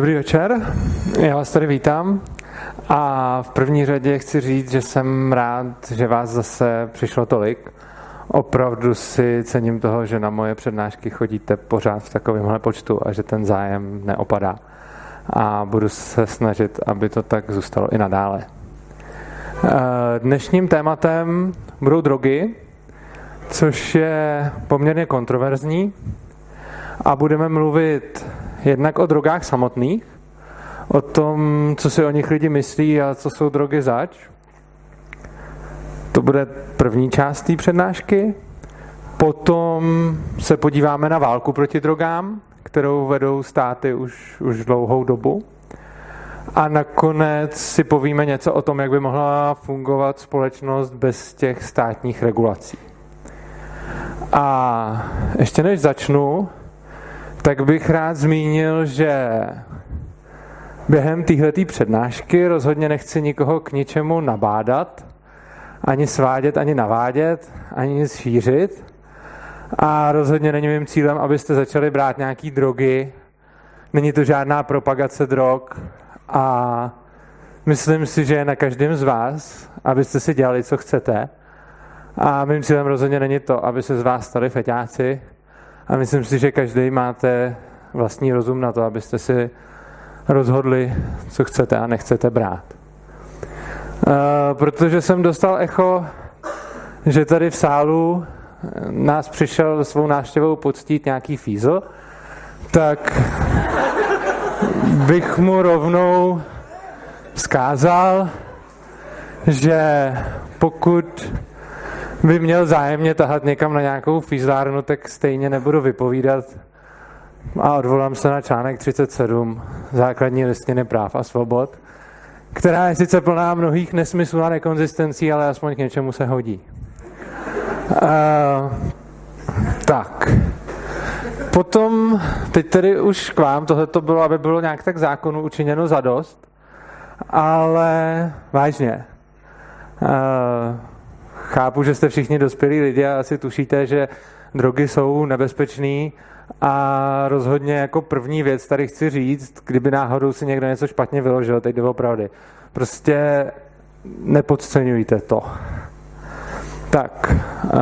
Dobrý večer, já vás tady vítám a v první řadě chci říct, že jsem rád, že vás zase přišlo tolik. Opravdu si cením toho, že na moje přednášky chodíte pořád v takovémhle počtu a že ten zájem neopadá. A budu se snažit, aby to tak zůstalo i nadále. Eh, dnešním tématem budou drogy, což je poměrně kontroverzní a budeme mluvit jednak o drogách samotných, o tom, co si o nich lidi myslí a co jsou drogy zač. To bude první část té přednášky. Potom se podíváme na válku proti drogám, kterou vedou státy už, už dlouhou dobu. A nakonec si povíme něco o tom, jak by mohla fungovat společnost bez těch státních regulací. A ještě než začnu, tak bych rád zmínil, že během téhleté přednášky rozhodně nechci nikoho k ničemu nabádat, ani svádět, ani navádět, ani nic šířit. A rozhodně není mým cílem, abyste začali brát nějaký drogy. Není to žádná propagace drog a myslím si, že je na každém z vás, abyste si dělali, co chcete. A mým cílem rozhodně není to, aby se z vás stali feťáci, a myslím si, že každý máte vlastní rozum na to, abyste si rozhodli, co chcete a nechcete brát. Uh, protože jsem dostal echo, že tady v sálu nás přišel svou návštěvou poctít nějaký fízl, tak bych mu rovnou vzkázal, že pokud by měl zájemně tahat někam na nějakou fízlárnu, tak stejně nebudu vypovídat a odvolám se na článek 37 základní listiny práv a svobod, která je sice plná mnohých nesmyslů a nekonzistencí, ale aspoň k něčemu se hodí. Uh, tak. Potom, teď tedy už k vám, tohle to bylo, aby bylo nějak tak zákonu učiněno za dost, ale vážně. Uh, chápu, že jste všichni dospělí lidi a asi tušíte, že drogy jsou nebezpečný a rozhodně jako první věc tady chci říct, kdyby náhodou si někdo něco špatně vyložil, teď jde opravdy. Prostě nepodceňujte to. Tak, uh,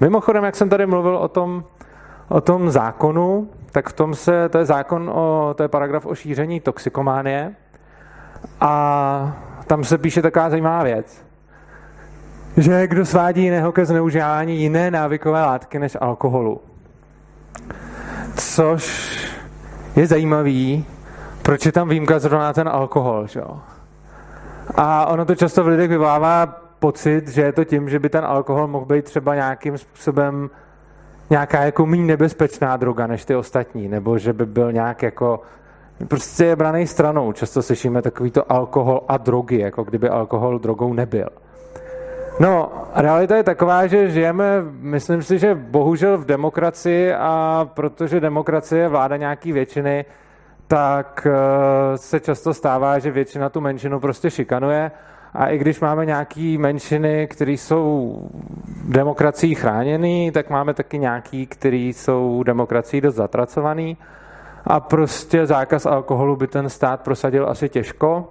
mimochodem, jak jsem tady mluvil o tom, o tom zákonu, tak v tom se, to je zákon o, to je paragraf o šíření toxikománie a tam se píše taková zajímavá věc že kdo svádí jiného ke zneužívání jiné návykové látky než alkoholu. Což je zajímavý, proč je tam výjimka zrovna ten alkohol. Že? A ono to často v lidech vyvolává pocit, že je to tím, že by ten alkohol mohl být třeba nějakým způsobem nějaká jako méně nebezpečná droga než ty ostatní, nebo že by byl nějak jako prostě je braný stranou. Často slyšíme takovýto alkohol a drogy, jako kdyby alkohol drogou nebyl. No, realita je taková, že žijeme, myslím si, že bohužel v demokracii a protože demokracie je vláda nějaký většiny, tak eh, se často stává, že většina tu menšinu prostě šikanuje a i když máme nějaký menšiny, které jsou demokracií chráněný, tak máme taky nějaký, které jsou demokracií dost zatracovaný a prostě zákaz alkoholu by ten stát prosadil asi těžko.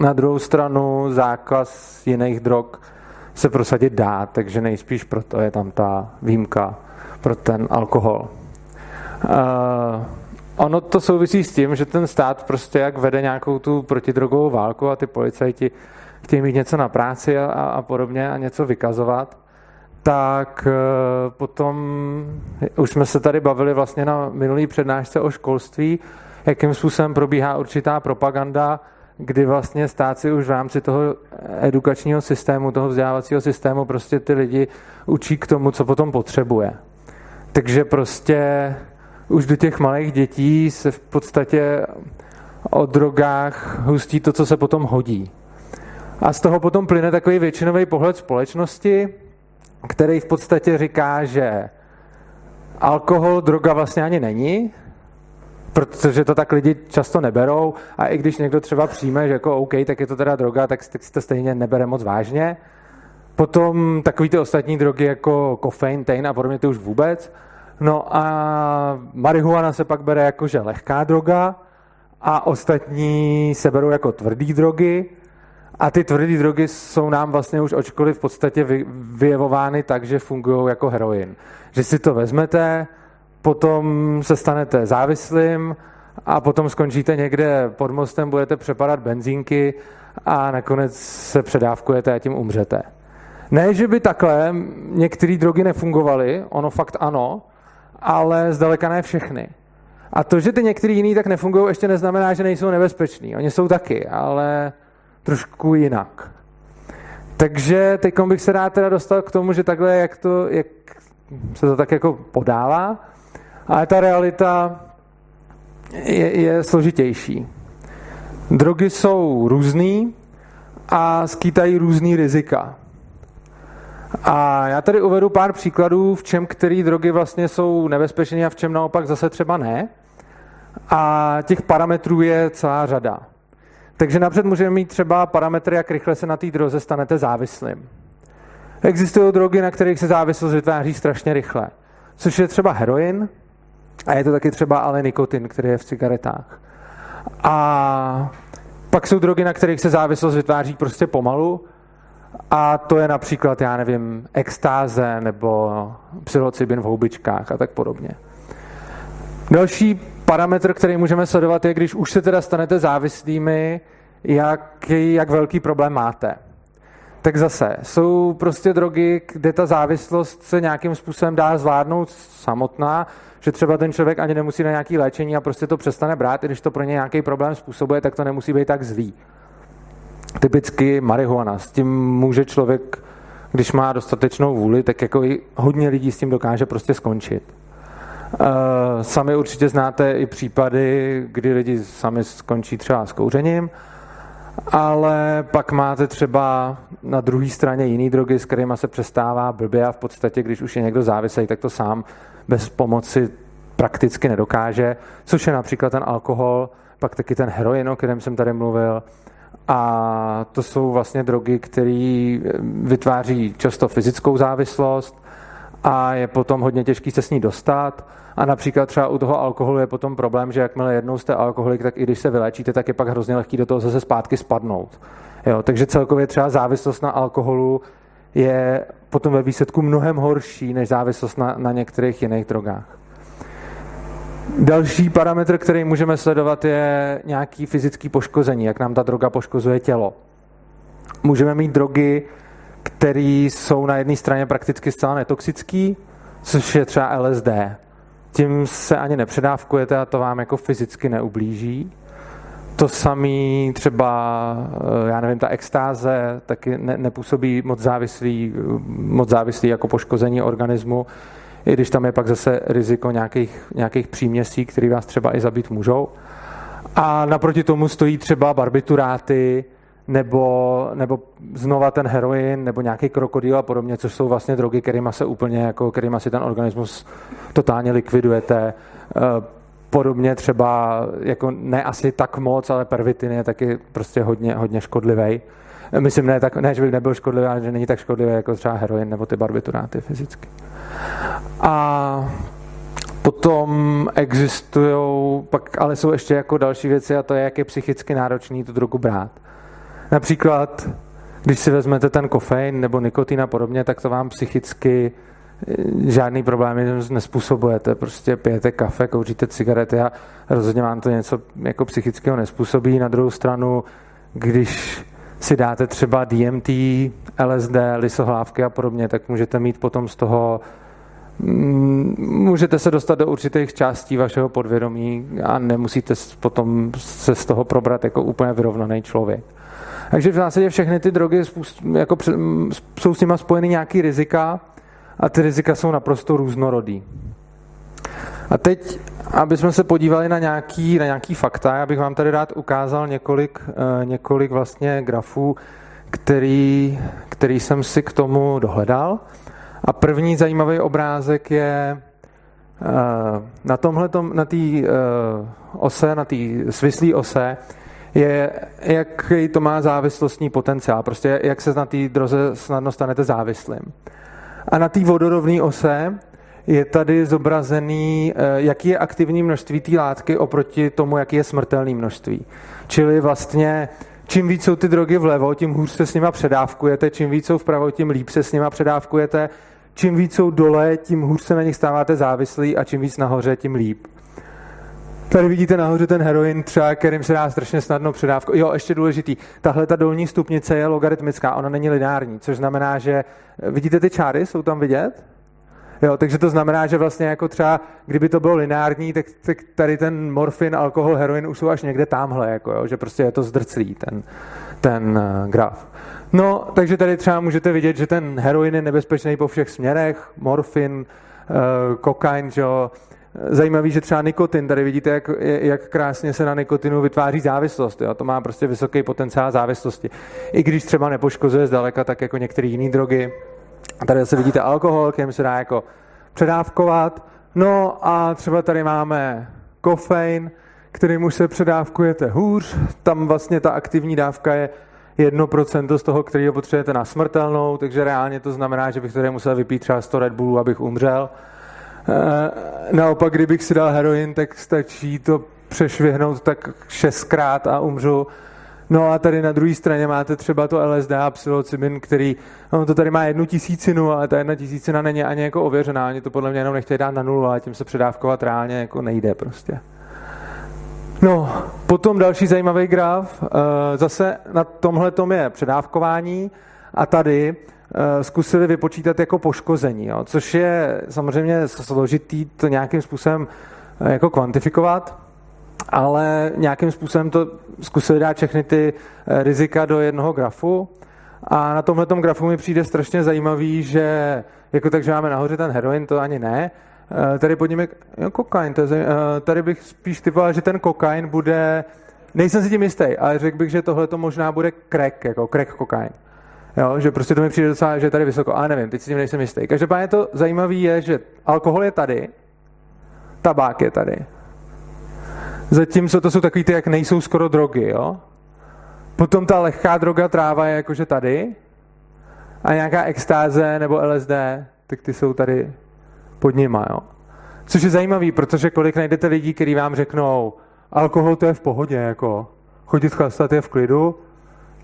Na druhou stranu zákaz jiných drog se prosadit dá, takže nejspíš proto je tam ta výjimka pro ten alkohol. Uh, ono to souvisí s tím, že ten stát prostě jak vede nějakou tu protidrogovou válku a ty policajti chtějí mít něco na práci a, a podobně a něco vykazovat, tak uh, potom už jsme se tady bavili vlastně na minulý přednášce o školství, jakým způsobem probíhá určitá propaganda, kdy vlastně stát si už v rámci toho edukačního systému, toho vzdělávacího systému prostě ty lidi učí k tomu, co potom potřebuje. Takže prostě už do těch malých dětí se v podstatě o drogách hustí to, co se potom hodí. A z toho potom plyne takový většinový pohled společnosti, který v podstatě říká, že alkohol droga vlastně ani není, protože to tak lidi často neberou a i když někdo třeba přijme, že jako OK, tak je to teda droga, tak si to stejně nebere moc vážně. Potom takový ty ostatní drogy jako kofein, tein a podobně, ty už vůbec. No a marihuana se pak bere jako, že lehká droga a ostatní se berou jako tvrdý drogy a ty tvrdé drogy jsou nám vlastně už školy v podstatě vyjevovány tak, že fungují jako heroin. Že si to vezmete, potom se stanete závislým a potom skončíte někde pod mostem, budete přepadat benzínky a nakonec se předávkujete a tím umřete. Ne, že by takhle některé drogy nefungovaly, ono fakt ano, ale zdaleka ne všechny. A to, že ty některý jiný tak nefungují, ještě neznamená, že nejsou nebezpeční. Oni jsou taky, ale trošku jinak. Takže teď bych se rád teda dostal k tomu, že takhle, jak, to, jak se to tak jako podává, ale ta realita je, je složitější. Drogy jsou různý a skýtají různý rizika. A já tady uvedu pár příkladů, v čem které drogy vlastně jsou nebezpečné a v čem naopak zase třeba ne. A těch parametrů je celá řada. Takže napřed můžeme mít třeba parametry, jak rychle se na té droze stanete závislým. Existují drogy, na kterých se závislost vytváří strašně rychle, což je třeba heroin a je to taky třeba ale nikotin, který je v cigaretách. A pak jsou drogy, na kterých se závislost vytváří prostě pomalu a to je například, já nevím, extáze nebo psilocybin v houbičkách a tak podobně. Další parametr, který můžeme sledovat, je, když už se teda stanete závislými, jak, jak velký problém máte. Tak zase, jsou prostě drogy, kde ta závislost se nějakým způsobem dá zvládnout samotná, že třeba ten člověk ani nemusí na nějaký léčení a prostě to přestane brát, i když to pro ně nějaký problém způsobuje, tak to nemusí být tak zlý. Typicky marihuana. S tím může člověk, když má dostatečnou vůli, tak jako i hodně lidí s tím dokáže prostě skončit. Eh, sami určitě znáte i případy, kdy lidi sami skončí třeba s kouřením, ale pak máte třeba na druhé straně jiný drogy, s kterými se přestává blbě a v podstatě, když už je někdo závislý, tak to sám bez pomoci prakticky nedokáže, což je například ten alkohol, pak taky ten heroin, o kterém jsem tady mluvil. A to jsou vlastně drogy, které vytváří často fyzickou závislost a je potom hodně těžký se s ní dostat. A například třeba u toho alkoholu je potom problém, že jakmile jednou jste alkoholik, tak i když se vylečíte, tak je pak hrozně lehký do toho zase zpátky spadnout. Jo, takže celkově třeba závislost na alkoholu je potom ve výsledku mnohem horší než závislost na, na některých jiných drogách. Další parametr, který můžeme sledovat, je nějaký fyzický poškození, jak nám ta droga poškozuje tělo. Můžeme mít drogy, které jsou na jedné straně prakticky zcela netoxický, což je třeba LSD. Tím se ani nepředávkujete a to vám jako fyzicky neublíží. To samý třeba, eh, já nevím, ta extáze taky ne, nepůsobí moc závislý, moc závislý jako poškození organismu, i když tam je pak zase riziko nějakých, nějakých příměsí, které vás třeba i zabít můžou. A naproti tomu stojí třeba barbituráty, nebo, nebo znova ten heroin, nebo nějaký krokodýl a podobně, což jsou vlastně drogy, kterými se úplně, jako, kterýma si ten organismus totálně likvidujete. Eh, podobně třeba, jako ne asi tak moc, ale pervitin je taky prostě hodně, hodně škodlivý. Myslím, ne, tak, ne, že by nebyl škodlivý, ale že není tak škodlivý jako třeba heroin nebo ty barbituráty fyzicky. A potom existují, pak ale jsou ještě jako další věci a to je, jak je psychicky náročný tu drogu brát. Například, když si vezmete ten kofein nebo nikotin a podobně, tak to vám psychicky eh, žádný problémy nespůsobujete. Prostě pijete kafe, kouříte cigarety a rozhodně vám to něco jako psychického nespůsobí. Na druhou stranu, když si dáte třeba DMT, LSD, lisohlávky a podobně, tak můžete mít potom z toho mm, můžete se dostat do určitých částí vašeho podvědomí a nemusíte potom se z toho probrat jako úplně vyrovnaný člověk. Takže v zásadě všechny ty drogy jako jsou s nimi spojeny nějaký rizika a ty rizika jsou naprosto různorodý. A teď, aby jsme se podívali na nějaký, na nějaký fakta, já bych vám tady rád ukázal několik, uh, několik vlastně grafů, který, který jsem si k tomu dohledal. A první zajímavý obrázek je uh, na tomhle, na té uh, ose, na té svislé ose, je, jaký to má závislostní potenciál, prostě jak se na té droze snadno stanete závislým. A na té vodorovné ose je tady zobrazený, eh, jaký je aktivní množství té látky oproti tomu, jaký je smrtelný množství. Čili vlastně čím víc jsou ty drogy vlevo, tím hůř se s nima předávkujete, čím víc jsou vpravo, tím líp se s nima předávkujete, čím víc jsou dole, tím hůř se na nich stáváte závislí a čím víc nahoře, tím líp. Tady vidíte nahoře ten heroin, třeba, kterým se dá strašně snadno předávko. Jo, ještě důležitý. Tahle ta dolní stupnice je logaritmická, ona není lineární, což znamená, že vidíte ty čáry, jsou tam vidět? Jo, takže to znamená, že vlastně jako třeba, kdyby to bylo lineární, tak, tak tady ten morfin, alkohol, heroin už jsou až někde tamhle, jako jo, že prostě je to zdrclý, ten, ten uh, graf. No, takže tady třeba můžete vidět, že ten heroin je nebezpečný po všech směrech, morfin, uh, kokain, že jo, Zajímavý, že třeba nikotin, tady vidíte, jak, jak krásně se na nikotinu vytváří závislost. Jo? To má prostě vysoký potenciál závislosti. I když třeba nepoškozuje zdaleka, tak jako některé jiné drogy. A tady zase vidíte alkohol, kterým se dá jako předávkovat. No a třeba tady máme kofein, kterým už se předávkujete hůř. Tam vlastně ta aktivní dávka je 1% z toho, který potřebujete na smrtelnou, takže reálně to znamená, že bych tady musel vypít třeba 100 Red Bullů, abych umřel. E, naopak, kdybych si dal heroin, tak stačí to přešvihnout tak šestkrát a umřu. No a tady na druhé straně máte třeba to LSD a psilocybin, který, no to tady má jednu tisícinu, ale ta jedna tisícina není ani jako ověřená, oni to podle mě jenom nechtějí dát na nulu, ale tím se předávkovat reálně jako nejde prostě. No, potom další zajímavý graf, eh, zase na tomhle tom je předávkování a tady eh, zkusili vypočítat jako poškození, jo, což je samozřejmě složitý to nějakým způsobem eh, jako kvantifikovat, ale nějakým způsobem to zkusili dát všechny ty rizika do jednoho grafu a na tomhle grafu mi přijde strašně zajímavý, že jako takže máme nahoře ten heroin, to ani ne, Eh, tady pod je jo, kokain. To je, eh, tady bych spíš typoval, že ten kokain bude, nejsem si tím jistý, ale řekl bych, že tohle to možná bude crack, jako crack kokain. Jo, že prostě to mi přijde docela, že je tady vysoko, ale nevím, teď si tím nejsem jistý. Každopádně to zajímavé je, že alkohol je tady, tabák je tady. Zatímco to jsou takový ty, jak nejsou skoro drogy, jo. Potom ta lehká droga tráva je jakože tady a nějaká extáze nebo LSD, tak ty jsou tady pod nima. Jo? Což je zajímavý, protože kolik najdete lidí, kteří vám řeknou, alkohol to je v pohodě, jako chodit chlastat je v klidu,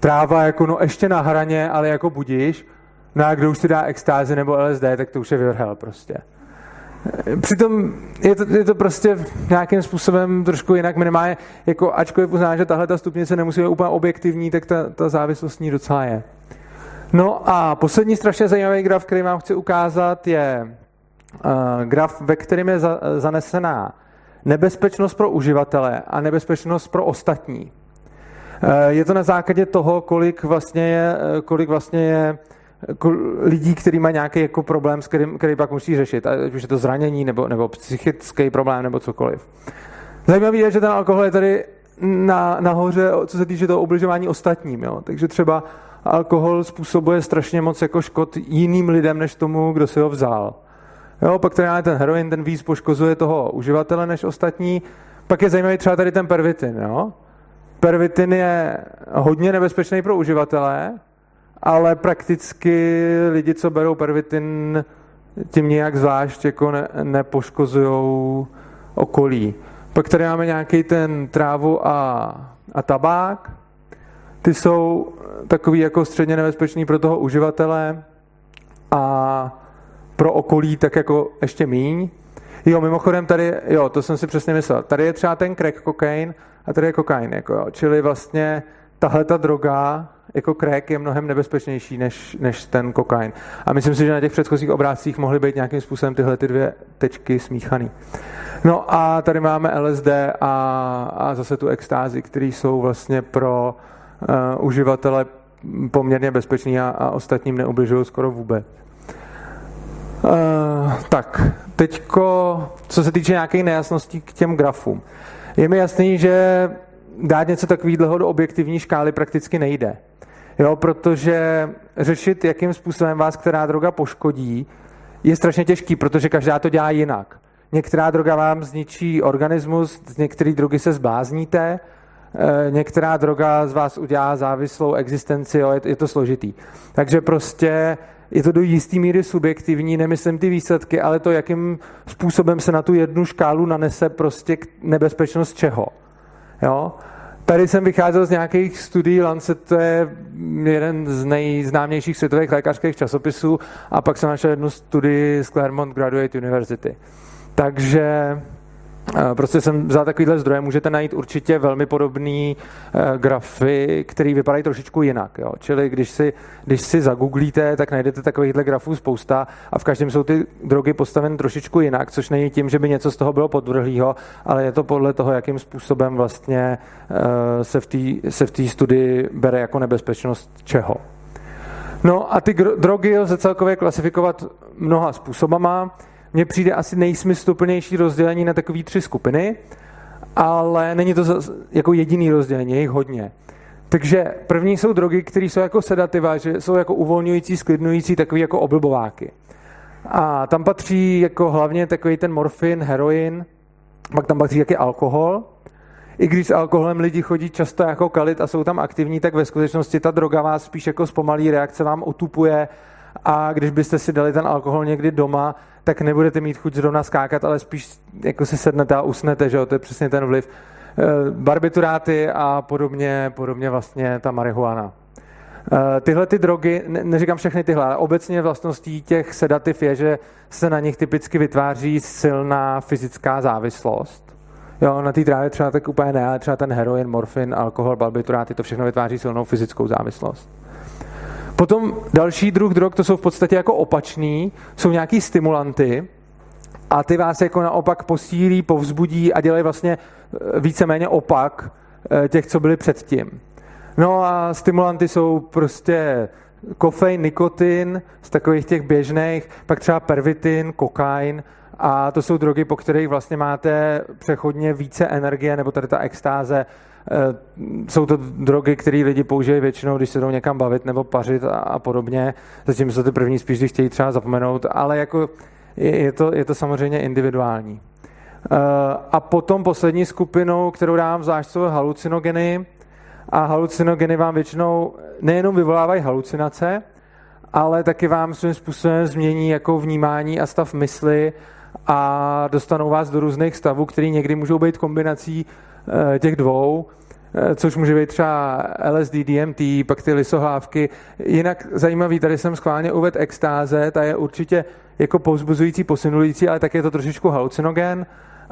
tráva jako no ještě na hraně, ale jako budíš, no a kdo už si dá extázi nebo LSD, tak to už je vyvrhel prostě. Přitom je to, je to prostě nějakým způsobem trošku jinak minimálně, jako ačkoliv uzná, že tahle ta stupnice nemusí být úplně objektivní, tak ta, ta závislost ní docela je. No a poslední strašně zajímavý graf, který vám chci ukázat, je graf, ve kterém je zanesená nebezpečnost pro uživatele a nebezpečnost pro ostatní. E, je to na základě toho, kolik vlastně je, kolik vlastně je lidí, kteří mají nějaký jako problém, s kterým, který pak musí řešit, ať už je to zranění nebo, nebo psychický problém nebo cokoliv. Zajímavé je, že ten alkohol je tady na, nahoře, co se týče toho ubližování ostatním. Jo? Takže třeba alkohol způsobuje strašně moc jako škod jiným lidem, než tomu, kdo si ho vzal. Jo, pak tady ten heroin, ten víc poškozuje toho uživatele než ostatní. Pak je zajímavý třeba tady ten pervitin. Jo? Pervitin je hodně nebezpečný pro uživatele, ale prakticky lidi, co berou pervitin, tím nějak zvlášť jako ne, nepoškozují okolí. Pak tady máme nějaký ten trávu a, a tabák. Ty jsou takový jako středně nebezpečný pro toho uživatele a pro okolí tak jako ještě míň. Jo, mimochodem tady, jo, to jsem si přesně myslel. Tady je třeba ten crack kokain a tady je kokain, jako jo. Čili vlastně tahle ta droga jako crack je mnohem nebezpečnější než, než ten kokain. A myslím si, že na těch předchozích obrázcích mohly být nějakým způsobem tyhle ty dvě tečky smíchaný. No a tady máme LSD a, a zase tu extázi, které jsou vlastně pro uh, uživatele poměrně bezpečný a, a ostatním neubližují skoro vůbec. Uh, tak, teďko, co se týče nějakých nejasností k těm grafům. Je mi jasný, že dát něco takového do objektivní škály prakticky nejde. Jo, protože řešit, jakým způsobem vás která droga poškodí, je strašně těžký, protože každá to dělá jinak. Některá droga vám zničí organismus, z některé drogy se zblázníte, eh, některá droga z vás udělá závislou existenci, jo, je, je to složitý. Takže prostě je to do jisté míry subjektivní, nemyslím ty výsledky, ale to, jakým způsobem se na tu jednu škálu nanese prostě nebezpečnost čeho. Jo? Tady jsem vycházel z nějakých studií, Lancet to je jeden z nejznámějších světových lékařských časopisů a pak jsem našel jednu studii z Claremont Graduate University. Takže Prostě jsem za takovýhle zdroje můžete najít určitě velmi podobný eh, grafy, které vypadají trošičku jinak. Jo. Čili když si, když si zagooglíte, tak najdete takovýchhle grafů spousta a v každém jsou ty drogy postaveny trošičku jinak, což není tím, že by něco z toho bylo podvrhlého, ale je to podle toho, jakým způsobem vlastně eh, se v té studii bere jako nebezpečnost čeho. No a ty drogy lze celkově klasifikovat mnoha způsobama mně přijde asi nejsmysluplnější rozdělení na takové tři skupiny, ale není to jako jediný rozdělení, je jich hodně. Takže první jsou drogy, které jsou jako sedativa, že jsou jako uvolňující, sklidnující, takový jako oblbováky. A tam patří jako hlavně takový ten morfin, heroin, pak tam patří taky alkohol. I když s alkoholem lidi chodí často jako kalit a jsou tam aktivní, tak ve skutečnosti ta droga vás spíš jako zpomalí reakce vám otupuje a když byste si dali ten alkohol někdy doma, tak nebudete mít chuť zrovna skákat, ale spíš jako si sednete a usnete, že jo? to je přesně ten vliv. Eh, barbituráty a podobně, podobně vlastně ta marihuana. Eh, tyhle ty drogy, neříkám všechny tyhle, ale obecně vlastností těch sedativ je, že se na nich typicky vytváří silná fyzická závislost. Jo, na té trávě třeba tak úplně ne, ale třeba ten heroin, morfin, alkohol, barbituráty, to všechno vytváří silnou fyzickou závislost. Potom další druh drog, to jsou v podstatě jako opačný, jsou nějaký stimulanty a ty vás jako naopak posílí, povzbudí a dělají vlastně eh, víceméně opak eh, těch, co byli předtím. No a stimulanty jsou prostě kofein, nikotin z takových těch běžných, pak třeba pervitin, kokain a to jsou drogy, po kterých vlastně máte přechodně více energie, nebo tady ta extáze jsou to drogy, které lidi použijí většinou, když se jdou někam bavit nebo pařit a, a podobně. Jsou ty první spíš, když chtějí třeba zapomenout, ale jako je, je, to, je to samozřejmě individuální. Eh, a potom poslední skupinou, kterou dám zvlášť, jsou halucinogeny. A halucinogeny vám většinou nejenom vyvolávají halucinace, ale taky vám svým způsobem změní jako vnímání a stav mysli a dostanou vás do různých stavů, které někdy můžou být kombinací Eh, těch dvou, eh, což může být třeba LSD, DMT, pak ty lisohlávky. Jinak zajímavý, tady jsem schválně uvedl extáze, ta je určitě jako povzbuzující, posunulující, ale taky je to trošičku halucinogen.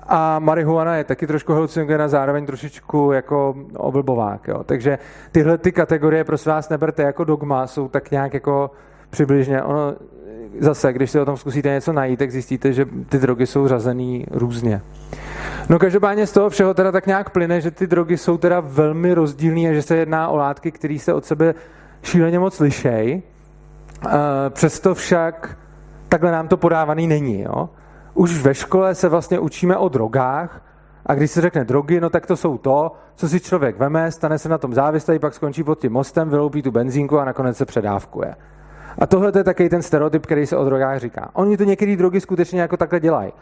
A marihuana je taky trošku a zároveň trošičku jako oblbovák. Jo. Takže tyhle ty kategorie prosím vás neberte jako dogma, jsou tak nějak jako přibližně. Ono zase, když si o tom zkusíte něco najít, tak zjistíte, že ty drogy jsou řazený různě. No každopádně z toho všeho teda tak nějak plyne, že ty drogy jsou teda velmi rozdílné a že se jedná o látky, které se od sebe šíleně moc lišej. Přesto však takhle nám to podávaný není. Jo? Už ve škole se vlastně učíme o drogách a když se řekne drogy, no tak to jsou to, co si člověk veme, stane se na tom závislý, pak skončí pod tím mostem, vyloupí tu benzínku a nakonec se předávkuje. A tohle je takový ten stereotyp, který se o drogách říká. Oni to některé drogy skutečně jako takhle dělají.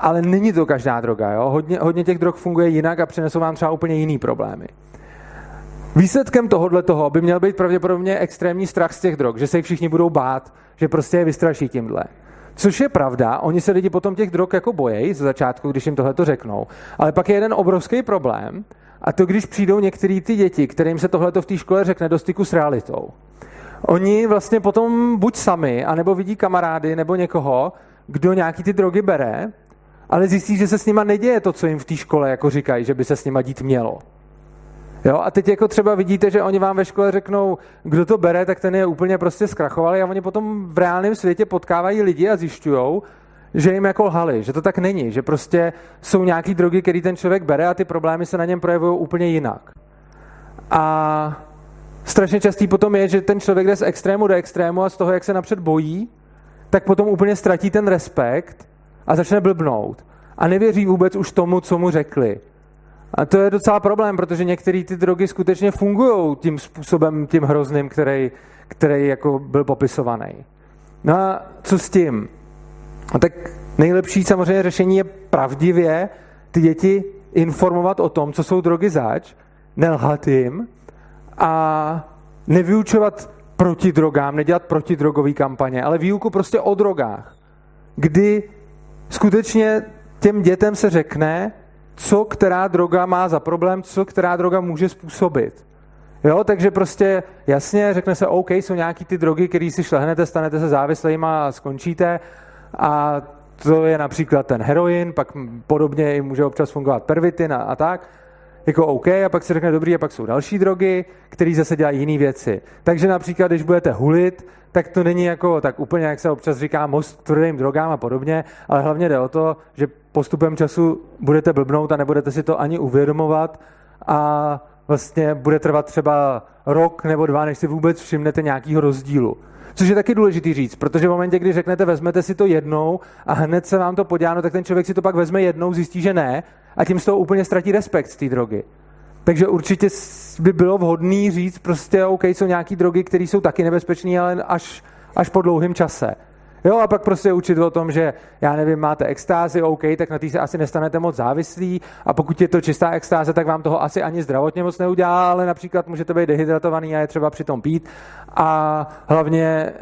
Ale není to každá droga. Jo? Hodně, hodně těch drog funguje jinak a přinesou vám třeba úplně jiný problémy. Výsledkem tohohle toho by měl být pravděpodobně extrémní strach z těch drog, že se jich všichni budou bát, že prostě je vystraší tímhle. Což je pravda, oni se lidi potom těch drog jako bojejí z začátku, když jim tohle to řeknou. Ale pak je jeden obrovský problém, a to když přijdou některé ty děti, kterým se tohle v té škole řekne do styku s realitou. Oni vlastně potom buď sami, anebo vidí kamarády nebo někoho, kdo nějaký ty drogy bere, ale zjistí, že se s nima neděje to, co jim v té škole jako říkají, že by se s nima dít mělo. Jo, a teď jako třeba vidíte, že oni vám ve škole řeknou, kdo to bere, tak ten je úplně prostě zkrachovalý a oni potom v reálném světě potkávají lidi a zjišťují, že jim jako lhali, že to tak není, že prostě jsou nějaký drogy, který ten člověk bere a ty problémy se na něm projevují úplně jinak. A strašně častý potom je, že ten člověk jde z extrému do extrému a z toho, jak se napřed bojí, tak potom úplně ztratí ten respekt a začne blbnout. A nevěří vůbec už tomu, co mu řekli. A to je docela problém, protože některé ty drogy skutečně fungují tím způsobem, tím hrozným, který, který jako byl popisovaný. No a co s tím? No tak nejlepší samozřejmě řešení je pravdivě ty děti informovat o tom, co jsou drogy zač, nelhat jim a nevyučovat proti drogám, nedělat protidrogové kampaně, ale výuku prostě o drogách, kdy skutečně těm dětem se řekne, co která droga má za problém, co která droga může způsobit. Jo, takže prostě jasně řekne se, OK, jsou nějaký ty drogy, které si šlehnete, stanete se závislými a skončíte a to je například ten heroin, pak podobně i může občas fungovat pervitin a, a tak jako OK, a pak se řekne dobrý, a pak jsou další drogy, které zase dělají jiné věci. Takže například, když budete hulit, tak to není jako tak úplně, jak se občas říká, most k tvrdým drogám a podobně, ale hlavně jde o to, že postupem času budete blbnout a nebudete si to ani uvědomovat a vlastně bude trvat třeba rok nebo dva, než si vůbec všimnete nějakého rozdílu. Což je taky důležitý říct, protože v momentě, kdy řeknete, vezmete si to jednou a hned se vám to podělá, no, tak ten člověk si to pak vezme jednou, zjistí, že ne a tím z toho úplně ztratí respekt z té drogy. Takže určitě by bylo vhodné říct prostě, OK, jsou nějaké drogy, které jsou taky nebezpečné, ale až, až po dlouhém čase. Jo, a pak prostě učit o tom, že já nevím, máte extázi, OK, tak na té se asi nestanete moc závislí a pokud je to čistá extáze, tak vám toho asi ani zdravotně moc neudělá, ale například můžete být dehydratovaný a je třeba přitom pít a hlavně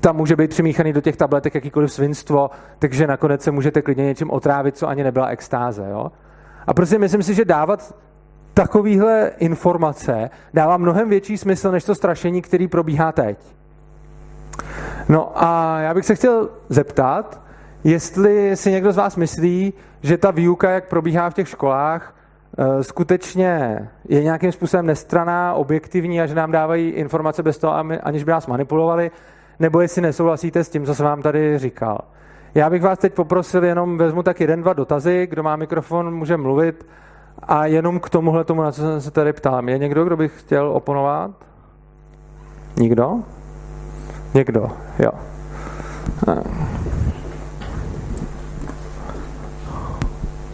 tam může být přimíchaný do těch tabletek jakýkoliv svinstvo, takže nakonec se můžete klidně něčím otrávit, co ani nebyla extáze. Jo? A prostě myslím si, že dávat takovýhle informace dává mnohem větší smysl než to strašení, který probíhá teď. No a já bych se chtěl zeptat, jestli si někdo z vás myslí, že ta výuka, jak probíhá v těch školách, eh, skutečně je nějakým způsobem nestraná, objektivní a že nám dávají informace bez toho, aniž by nás manipulovali, nebo jestli nesouhlasíte s tím, co jsem vám tady říkal. Já bych vás teď poprosil, jenom vezmu tak jeden, dva dotazy, kdo má mikrofon, může mluvit a jenom k tomuhle tomu, na co jsem se tady ptám. Je někdo, kdo by chtěl oponovat? Nikdo? Někdo, jo.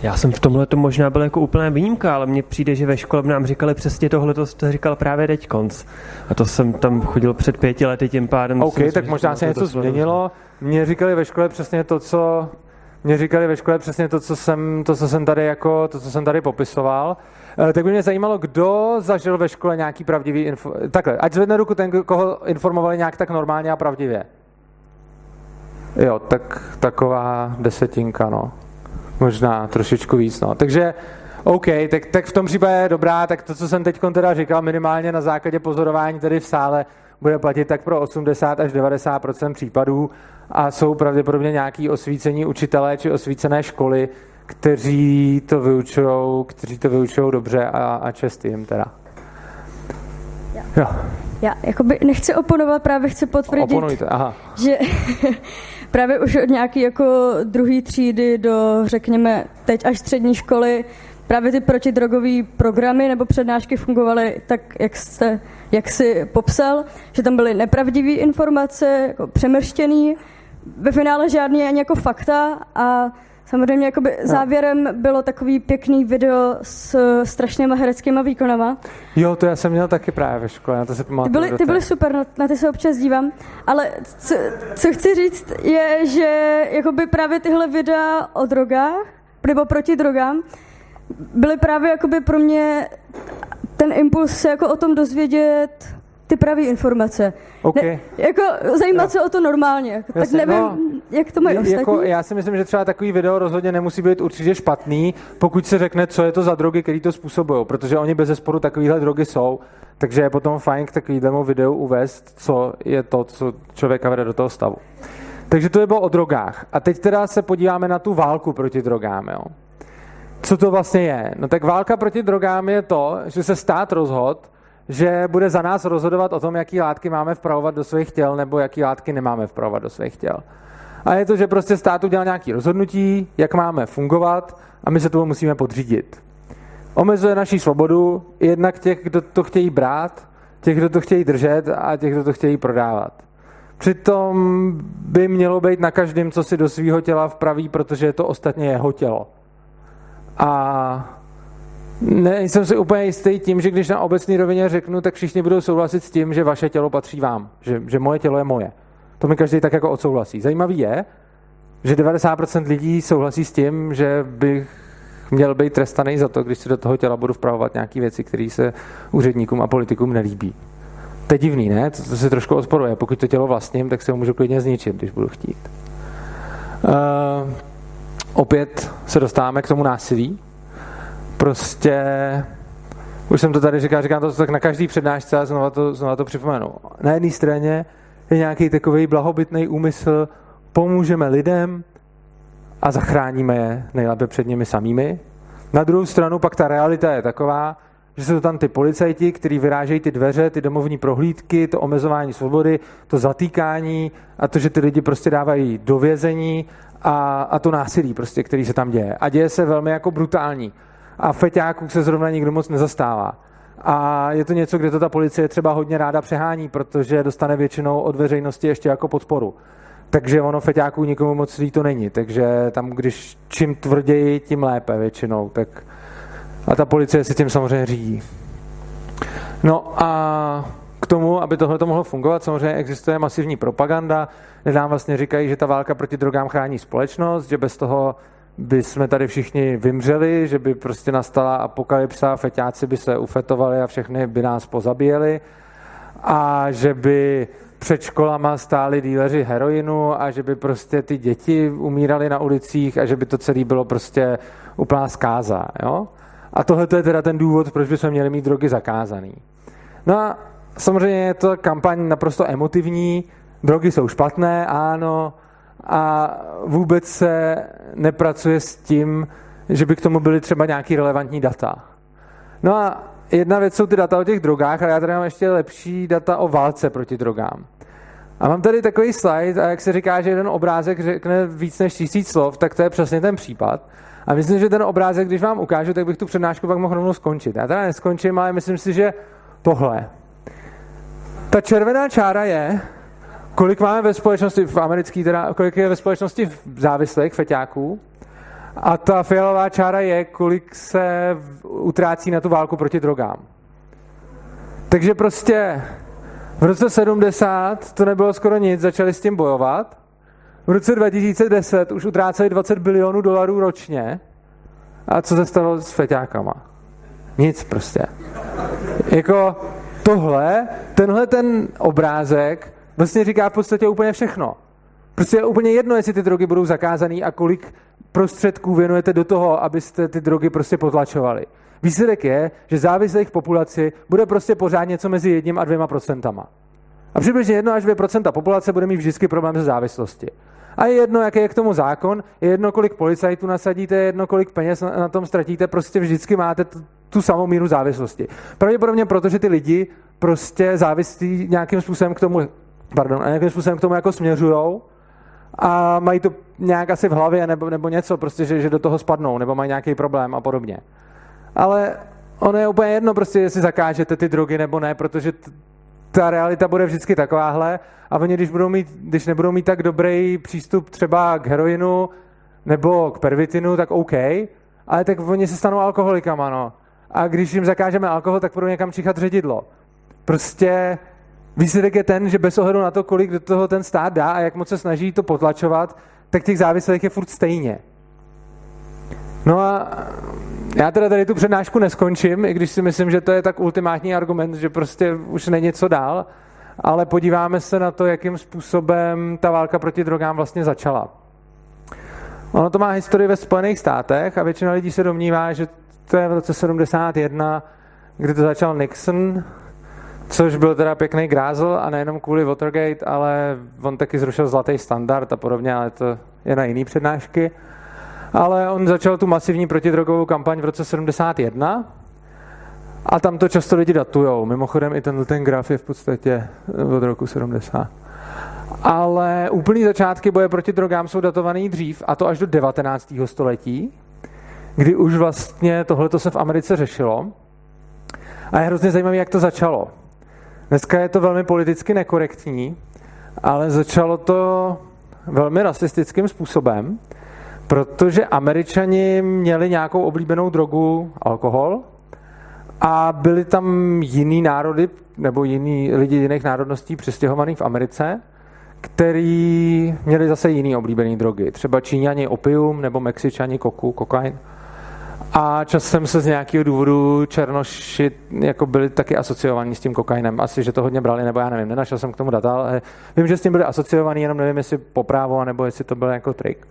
Já jsem v tomhle to možná byl jako úplná výjimka, ale mně přijde, že ve škole nám říkali přesně tohle, to jste říkal právě teď konc. A to jsem tam chodil před pěti lety tím pádem. OK, tak možná se něco změnilo. Mně říkali ve škole přesně to, co mě říkali ve škole přesně to, co jsem, to, co jsem tady jako, to, co jsem tady popisoval. E, tak by mě zajímalo, kdo zažil ve škole nějaký pravdivý info... Takhle, ať zvedne ruku ten, koho informovali nějak tak normálně a pravdivě. Jo, tak taková desetinka, no. Možná trošičku víc, no. Takže OK, tak, tak v tom případě dobrá, tak to, co jsem teď teda říkal, minimálně na základě pozorování tady v sále, bude platit tak pro 80 až 90 případů a jsou pravděpodobně nějaký osvícení učitelé či osvícené školy, kteří to vyučují, kteří to vyučují dobře a, a čest jim teda. Já, jo. Já jakoby nechci oponovat, právě chci potvrdit, Oponujte, aha. že právě už od nějaký jako druhý třídy do, řekněme, teď až střední školy právě ty protidrogové programy nebo přednášky fungovaly tak, jak jste jak si popsal, že tam byly nepravdivé informace, jako přemrštěný, ve finále žádný ani jako fakta a Samozřejmě jakoby no. závěrem bylo takový pěkný video s strašnýma hereckýma výkonama. Jo, to já jsem měl taky právě ve škole, na to se pamatuju. Ty byly, ty byly super, na, na ty se občas dívám, ale co, co chci říct je, že jakoby právě tyhle videa o drogách, nebo proti drogám, byly právě jakoby pro mě ten impuls se jako o tom dozvědět ty pravé informace. Okay. Ne, jako zajímat se o to normálně. Jasně, tak nevím, no, jak to mají ostatní. Jako, já si myslím, že třeba takový video rozhodně nemusí být určitě špatný, pokud se řekne, co je to za drogy, které to způsobují, protože oni bez zesporu takovéhle drogy jsou, takže je potom fajn k takovému videu uvést, co je to, co člověka vede do toho stavu. Takže to je bylo o drogách. A teď teda se podíváme na tu válku proti drogám. Jo. Co to vlastně je? No tak válka proti drogám je to, že se stát rozhod, že bude za nás rozhodovat o tom, jaký látky máme vpravovat do svých těl nebo jaký látky nemáme vpravovat do svých těl. A je to, že prostě stát udělal nějaké rozhodnutí, jak máme fungovat a my se tomu musíme podřídit. Omezuje naší svobodu jednak těch, kdo to chtějí brát, těch, kdo to chtějí držet a těch, kdo to chtějí prodávat. Přitom by mělo být na každém, co si do svého těla vpraví, protože je to ostatně jeho tělo. A Nejsem si úplně jistý tím, že když na obecné rovině řeknu, tak všichni budou souhlasit s tím, že vaše tělo patří vám, že, že moje tělo je moje. To mi každý tak jako odsouhlasí. Zajímavý je, že 90% lidí souhlasí s tím, že bych měl být trestaný za to, když si do toho těla budu vpravovat nějaké věci, které se úředníkům a politikům nelíbí. To je divný, ne? To, to se trošku odporuje. Pokud to tělo vlastním, tak se ho můžu klidně zničit, když budu chtít. Uh, opět se dostáváme k tomu násilí. Prostě, už jsem to tady říkal, říkám to tak na každý přednášce a znova to, znova to připomenu. Na jedné straně je nějaký takový blahobytný úmysl, pomůžeme lidem a zachráníme je nejlépe před nimi samými. Na druhou stranu pak ta realita je taková, že jsou tam ty policajti, kteří vyrážejí ty dveře, ty domovní prohlídky, to omezování svobody, to zatýkání a to, že ty lidi prostě dávají do vězení a, a to násilí, prostě, který se tam děje. A děje se velmi jako brutální. A feťáků se zrovna nikdo moc nezastává. A je to něco, kde to ta policie třeba hodně ráda přehání, protože dostane většinou od veřejnosti ještě jako podporu. Takže ono feťáků nikomu moc to není. Takže tam, když čím tvrději, tím lépe většinou. Tak a ta policie si tím samozřejmě řídí. No a k tomu, aby tohle to mohlo fungovat, samozřejmě existuje masivní propaganda. Nedám vlastně říkají, že ta válka proti drogám chrání společnost, že bez toho by jsme tady všichni vymřeli, že by prostě nastala apokalypsa, feťáci by se ufetovali a všechny by nás pozabíjeli a že by před školama stáli díleři heroinu a že by prostě ty děti umírali na ulicích a že by to celé bylo prostě úplná zkáza. Jo? A tohle je teda ten důvod, proč bychom měli mít drogy zakázaný. No a samozřejmě je to kampaň naprosto emotivní, drogy jsou špatné, ano, a vůbec se nepracuje s tím, že by k tomu byly třeba nějaký relevantní data. No a jedna věc jsou ty data o těch drogách, ale já tady mám ještě lepší data o válce proti drogám. A mám tady takový slide, a jak se říká, že jeden obrázek řekne víc než tisíc slov, tak to je přesně ten případ. A myslím, že ten obrázek, když vám ukážu, tak bych tu přednášku pak mohl rovnou skončit. Já teda neskončím, ale myslím si, že tohle. Ta červená čára je, kolik máme ve společnosti v americký, teda, kolik je ve společnosti závislých feťáků. A ta fialová čára je, kolik se utrácí na tu válku proti drogám. Takže prostě v roce 70 to nebylo skoro nic, začali s tím bojovat. V roce 2010 už utráceli 20 bilionů dolarů ročně. A co se stalo s feťákama? Nic prostě. Jako tohle, tenhle ten obrázek vlastně říká v podstatě úplně všechno. Prostě je úplně jedno, jestli ty drogy budou zakázané a kolik prostředků věnujete do toho, abyste ty drogy prostě potlačovali. Výsledek je, že závislých populaci bude prostě pořád něco mezi jedním a dvěma procentama. A přibližně jedno až dvě procenta populace bude mít vždycky problém se závislosti. A je jedno, jaký je k tomu zákon, je jedno, kolik policajtů nasadíte, je jedno, kolik peněz na tom ztratíte, prostě vždycky máte tu, tu samou míru závislosti. Pravděpodobně proto, že ty lidi prostě závislí nějakým způsobem k tomu, pardon, nějakým způsobem k tomu jako směřujou a mají to nějak asi v hlavě nebo, nebo něco, prostě, že, že do toho spadnou, nebo mají nějaký problém a podobně. Ale ono je úplně jedno, prostě, jestli zakážete ty drogy nebo ne, protože t- ta realita bude vždycky takováhle a oni, když, budou mít, když nebudou mít tak dobrý přístup třeba k heroinu nebo k pervitinu, tak OK, ale tak oni se stanou alkoholikama, no. A když jim zakážeme alkohol, tak budou někam číchat ředidlo. Prostě výsledek je ten, že bez ohledu na to, kolik do toho ten stát dá a jak moc se snaží to potlačovat, tak těch závislých je furt stejně. No a já teda tady tu přednášku neskončím, i když si myslím, že to je tak ultimátní argument, že prostě už není co dál, ale podíváme se na to, jakým způsobem ta válka proti drogám vlastně začala. Ono to má historii ve Spojených státech a většina lidí se domnívá, že to je v roce 71, kdy to začal Nixon, což byl teda pěkný grázl a nejenom kvůli Watergate, ale on taky zrušil zlatý standard a podobně, ale to je na jiný přednášky ale on začal tu masivní protidrogovou kampaň v roce 71 a tam to často lidi datujou. Mimochodem i tenhle ten graf je v podstatě od roku 70. Ale úplný začátky boje proti drogám jsou datovaný dřív, a to až do 19. století, kdy už vlastně tohleto se v Americe řešilo. A je hrozně zajímavé, jak to začalo. Dneska je to velmi politicky nekorektní, ale začalo to velmi rasistickým způsobem, protože američani měli nějakou oblíbenou drogu, alkohol, a byli tam jiný národy, nebo jiný lidi jiných národností přestěhovaný v Americe, který měli zase jiný oblíbený drogy. Třeba Číňani opium, nebo Mexičani koku, kokain. A časem se z nějakého důvodu černoši jako byli taky asociovaní s tím kokainem. Asi, že to hodně brali, nebo já nevím, nenašel jsem k tomu data, ale vím, že s tím byli asociovaní, jenom nevím, jestli po právo, nebo jestli to byl jako trik.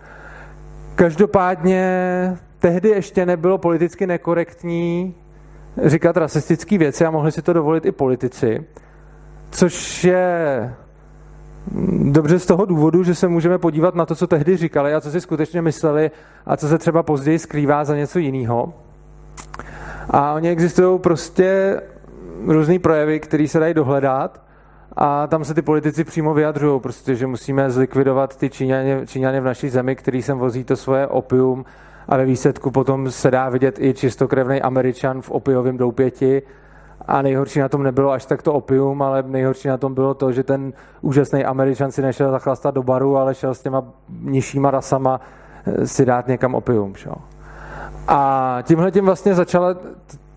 Každopádně tehdy ještě nebylo politicky nekorektní říkat rasistické věci a mohli si to dovolit i politici, což je dobře z toho důvodu, že se můžeme podívat na to, co tehdy říkali a co si skutečně mysleli a co se třeba později skrývá za něco jiného. A oni existují prostě různý projevy, které se dají dohledat a tam se ty politici přímo vyjadřují, prostě, že musíme zlikvidovat ty Číňaně, Číňaně v naší zemi, který sem vozí to svoje opium a ve výsledku potom se dá vidět i čistokrevný američan v opiovém doupěti a nejhorší na tom nebylo až tak to opium, ale nejhorší na tom bylo to, že ten úžasný američan si nešel zachlastat do baru, ale šel s těma nižšíma rasama eh, si dát někam opium. Šo? A tímhle tím vlastně začala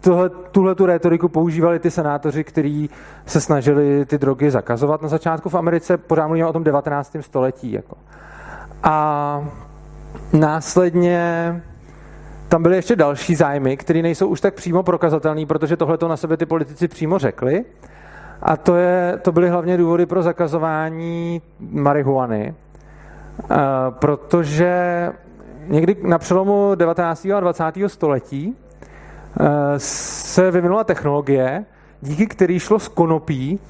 tuhle, tuhle tu rétoriku používali ty senátoři, kteří se snažili ty drogy zakazovat na začátku v Americe, pořád mluvíme o tom 19. století. Jako. A následně tam byly ještě další zájmy, které nejsou už tak přímo prokazatelné, protože tohle to na sebe ty politici přímo řekli. A to, je, to byly hlavně důvody pro zakazování marihuany, eh, protože někdy na přelomu 19. a 20. století eh, se vyvinula technologie, díky který šlo z konopí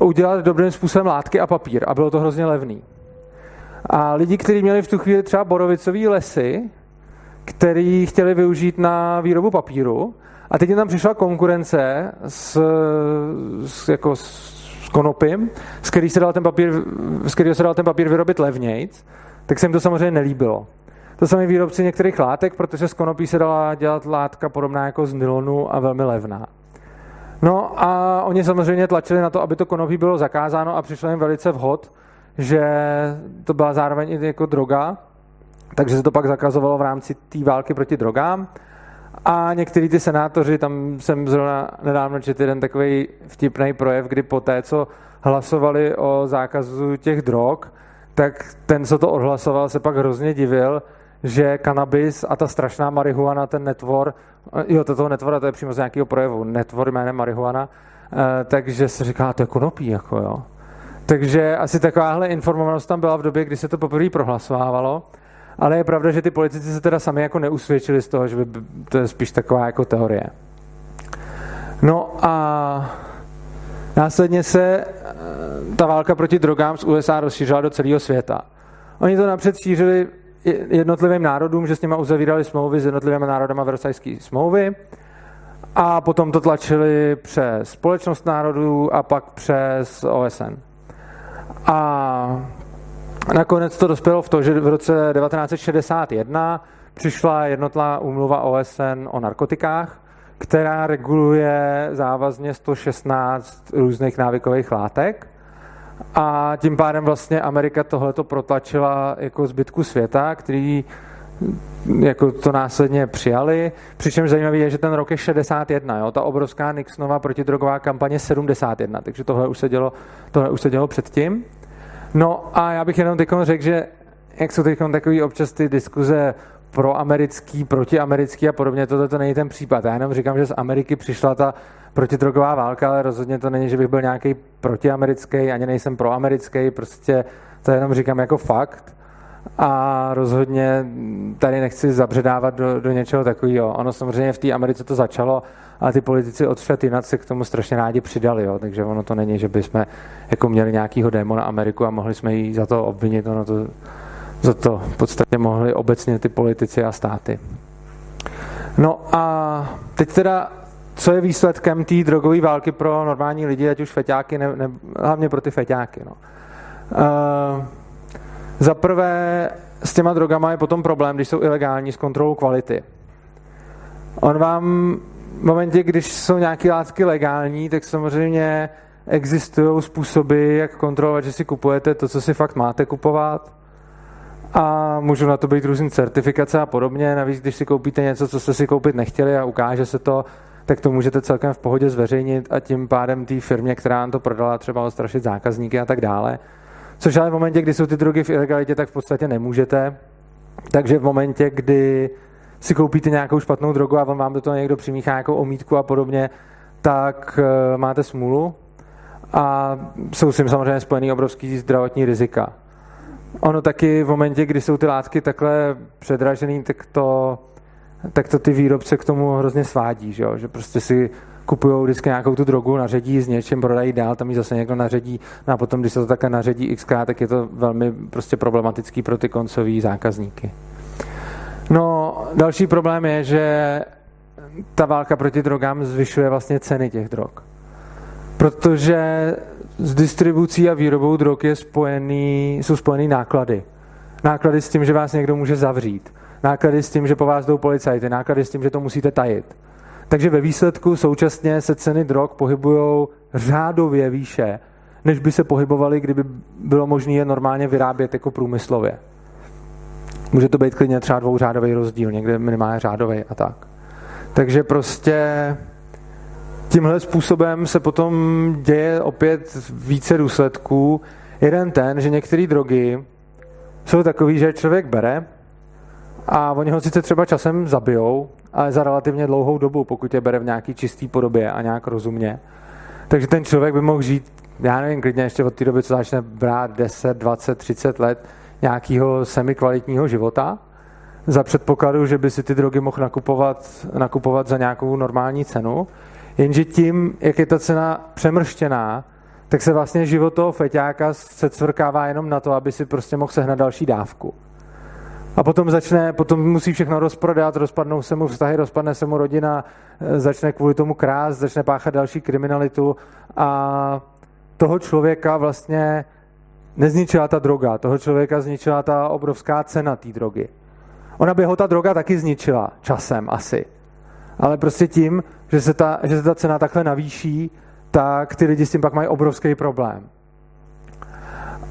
udělat dobrým způsobem látky a papír a bylo to hrozně levný. A lidi, kteří měli v tu chvíli třeba borovicové lesy, který chtěli využít na výrobu papíru, a teď tam přišla konkurence s, s, jako s konopím, z který se dal ten papír, z kterého se dal ten papír vyrobit levnějc, tak se jim to samozřejmě nelíbilo. To samé výrobci některých látek, protože z konopí se dala dělat látka podobná jako z nylonu a velmi levná. No a oni samozřejmě tlačili na to, aby to konopí bylo zakázáno a přišlo jim velice vhod, že to byla zároveň i jako droga, takže se to pak zakazovalo v rámci té války proti drogám. A některý ty senátoři, tam jsem zrovna nedávno četl jeden takový vtipný projev, kdy po té, co hlasovali o zákazu těch drog, tak ten, co to odhlasoval, se pak hrozně divil, že kanabis a ta strašná marihuana, ten netvor, jo, to toho netvora, to je přímo z nějakého projevu, netvor jménem marihuana, eh, takže se říká, to je konopí, jako jo. Takže asi takováhle informovanost tam byla v době, kdy se to poprvé prohlasovávalo. Ale je pravda, že ty politici se teda sami jako neusvědčili z toho, že by to je spíš taková jako teorie. No a následně se eh, ta válka proti drogám z USA rozšířila do celého světa. Oni to napřed šířili jednotlivým národům, že s nimi uzavírali smlouvy s jednotlivými národama Versajské smlouvy a potom to tlačili přes společnost národů a pak přes OSN. A nakonec to dospělo v to, že v roce 1961 přišla jednotná úmluva OSN o narkotikách, která reguluje závazně 116 různých návykových látek. A tím pádem vlastně Amerika tohleto protlačila jako zbytku světa, který jako to následně přijali. Přičemž zajímavé je, že ten rok je 61, jo? ta obrovská Nixonova protidrogová kampaně 71, takže tohle už se dělo, tohle už se dělo předtím. No a já bych jenom teď řekl, že jak jsou teď takový občas ty diskuze proamerický, protiamerický a podobně, tohle to není ten případ. Já jenom říkám, že z Ameriky přišla ta protidrogová válka, ale rozhodně to není, že bych byl nějaký protiamerický, ani nejsem proamerický, prostě to jenom říkám jako fakt. A rozhodně tady nechci zabředávat do, do něčeho takového. Ono samozřejmě v té Americe to začalo, ale ty politici od Šatinat se k tomu strašně rádi přidali, jo. takže ono to není, že bychom jako měli nějakýho démona Ameriku a mohli jsme jí za to obvinit, ono to, za to v podstatě mohli obecně ty politici a státy. No a teď teda, co je výsledkem té drogové války pro normální lidi, ať už feťáky, ne, ne, hlavně pro ty feťáky. No. Uh, za prvé s těma drogama je potom problém, když jsou ilegální s kontrolou kvality. On vám v momentě, když jsou nějaké látky legální, tak samozřejmě existují způsoby, jak kontrolovat, že si kupujete to, co si fakt máte kupovat. A můžou na to být různé certifikace a podobně. Navíc, když si koupíte něco, co jste si koupit nechtěli a ukáže se to, tak to můžete celkem v pohodě zveřejnit a tím pádem té firmě, která vám to prodala, třeba odstrašit zákazníky a tak dále. Což ale v momentě, kdy jsou ty drogy v ilegalitě, tak v podstatě nemůžete. Takže v momentě, kdy si koupíte nějakou špatnou drogu a on vám do toho někdo přimíchá nějakou omítku a podobně, tak uh, máte smůlu a jsou s tím samozřejmě spojený obrovský zdravotní rizika. Ono taky v momentě, kdy jsou ty látky takhle předražený, tak to, tak to ty výrobce k tomu hrozně svádí, že, jo? že prostě si kupují vždycky nějakou tu drogu, naředí s něčím, prodají dál, tam ji zase někdo naředí, no a potom, když se to takhle naředí x tak je to velmi prostě problematický pro ty koncový zákazníky. No, další problém je, že ta válka proti drogám zvyšuje vlastně ceny těch drog. Protože s distribucí a výrobou drog je spojený, jsou spojený náklady. Náklady s tím, že vás někdo může zavřít. Náklady s tím, že po vás jdou policajty. Náklady s tím, že to musíte tajit. Takže ve výsledku současně se ceny drog pohybují řádově výše, než by se pohybovaly, kdyby bylo možné je normálně vyrábět jako průmyslově. Může to být klidně třeba dvouřádový rozdíl, někde minimálně řádový a tak. Takže prostě tímhle způsobem se potom děje opět více důsledků. Jeden ten, že některé drogy jsou takový, že člověk bere a oni ho sice třeba časem zabijou, ale za relativně dlouhou dobu, pokud je bere v nějaký čistý podobě a nějak rozumně. Takže ten člověk by mohl žít, já nevím, klidně ještě od té doby, co začne brát 10, 20, 30 let nějakého semikvalitního života, za předpokladu, že by si ty drogy mohl nakupovat, nakupovat za nějakou normální cenu. Jenže tím, jak je ta cena přemrštěná, tak se vlastně život toho feťáka se cvrkává jenom na to, aby si prostě mohl sehnat další dávku. A potom začne, potom musí všechno rozprodat, rozpadnou se mu vztahy, rozpadne se mu rodina, e, začne kvůli tomu krást, začne páchat další kriminalitu a toho člověka vlastně nezničila ta droga, toho člověka zničila ta obrovská cena té drogy. Ona by ho ta droga taky zničila časem asi. Ale prostě tím, že se ta, že se ta cena takhle navýší, tak ty lidi s tím pak mají obrovský problém.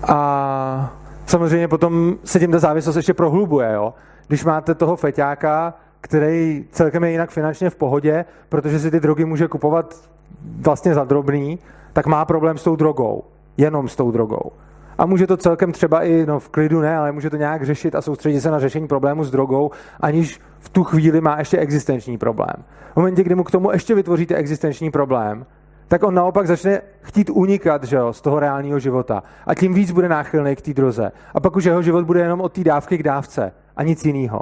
A samozřejmě potom se tím ta závislost ještě prohlubuje. Jo? Když máte toho feťáka, který celkem je jinak finančně v pohodě, protože si ty drogy může kupovat vlastně za drobný, tak má problém s tou drogou. Jenom s tou drogou. A může to celkem třeba i, no v klidu ne, ale může to nějak řešit a soustředit se na řešení problému s drogou, aniž v tu chvíli má ještě existenční problém. V momentě, kdy mu k tomu ještě vytvoříte existenční problém, tak on naopak začne chtít unikat že jo, z toho reálného života. A tím víc bude náchylný k té droze. A pak už jeho život bude jenom od té dávky k dávce a nic jiného.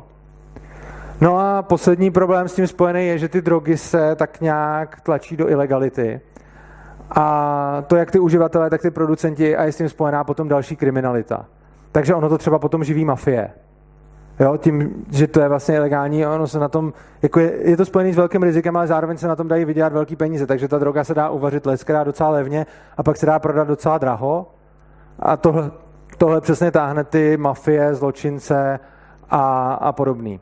No a poslední problém s tím spojený je, že ty drogy se tak nějak tlačí do ilegality. A to jak ty uživatelé, tak ty producenti a je s tím spojená potom další kriminalita. Takže ono to třeba potom živí mafie. Jo, tím, že to je vlastně ilegální, ono se na tom, jako je, je to spojený s velkým rizikem, ale zároveň se na tom dají vydělat velký peníze, takže ta droga se dá uvařit leskrát docela levně a pak se dá prodat docela draho. A tohle, tohle přesně táhne ty mafie, zločince a, a podobný.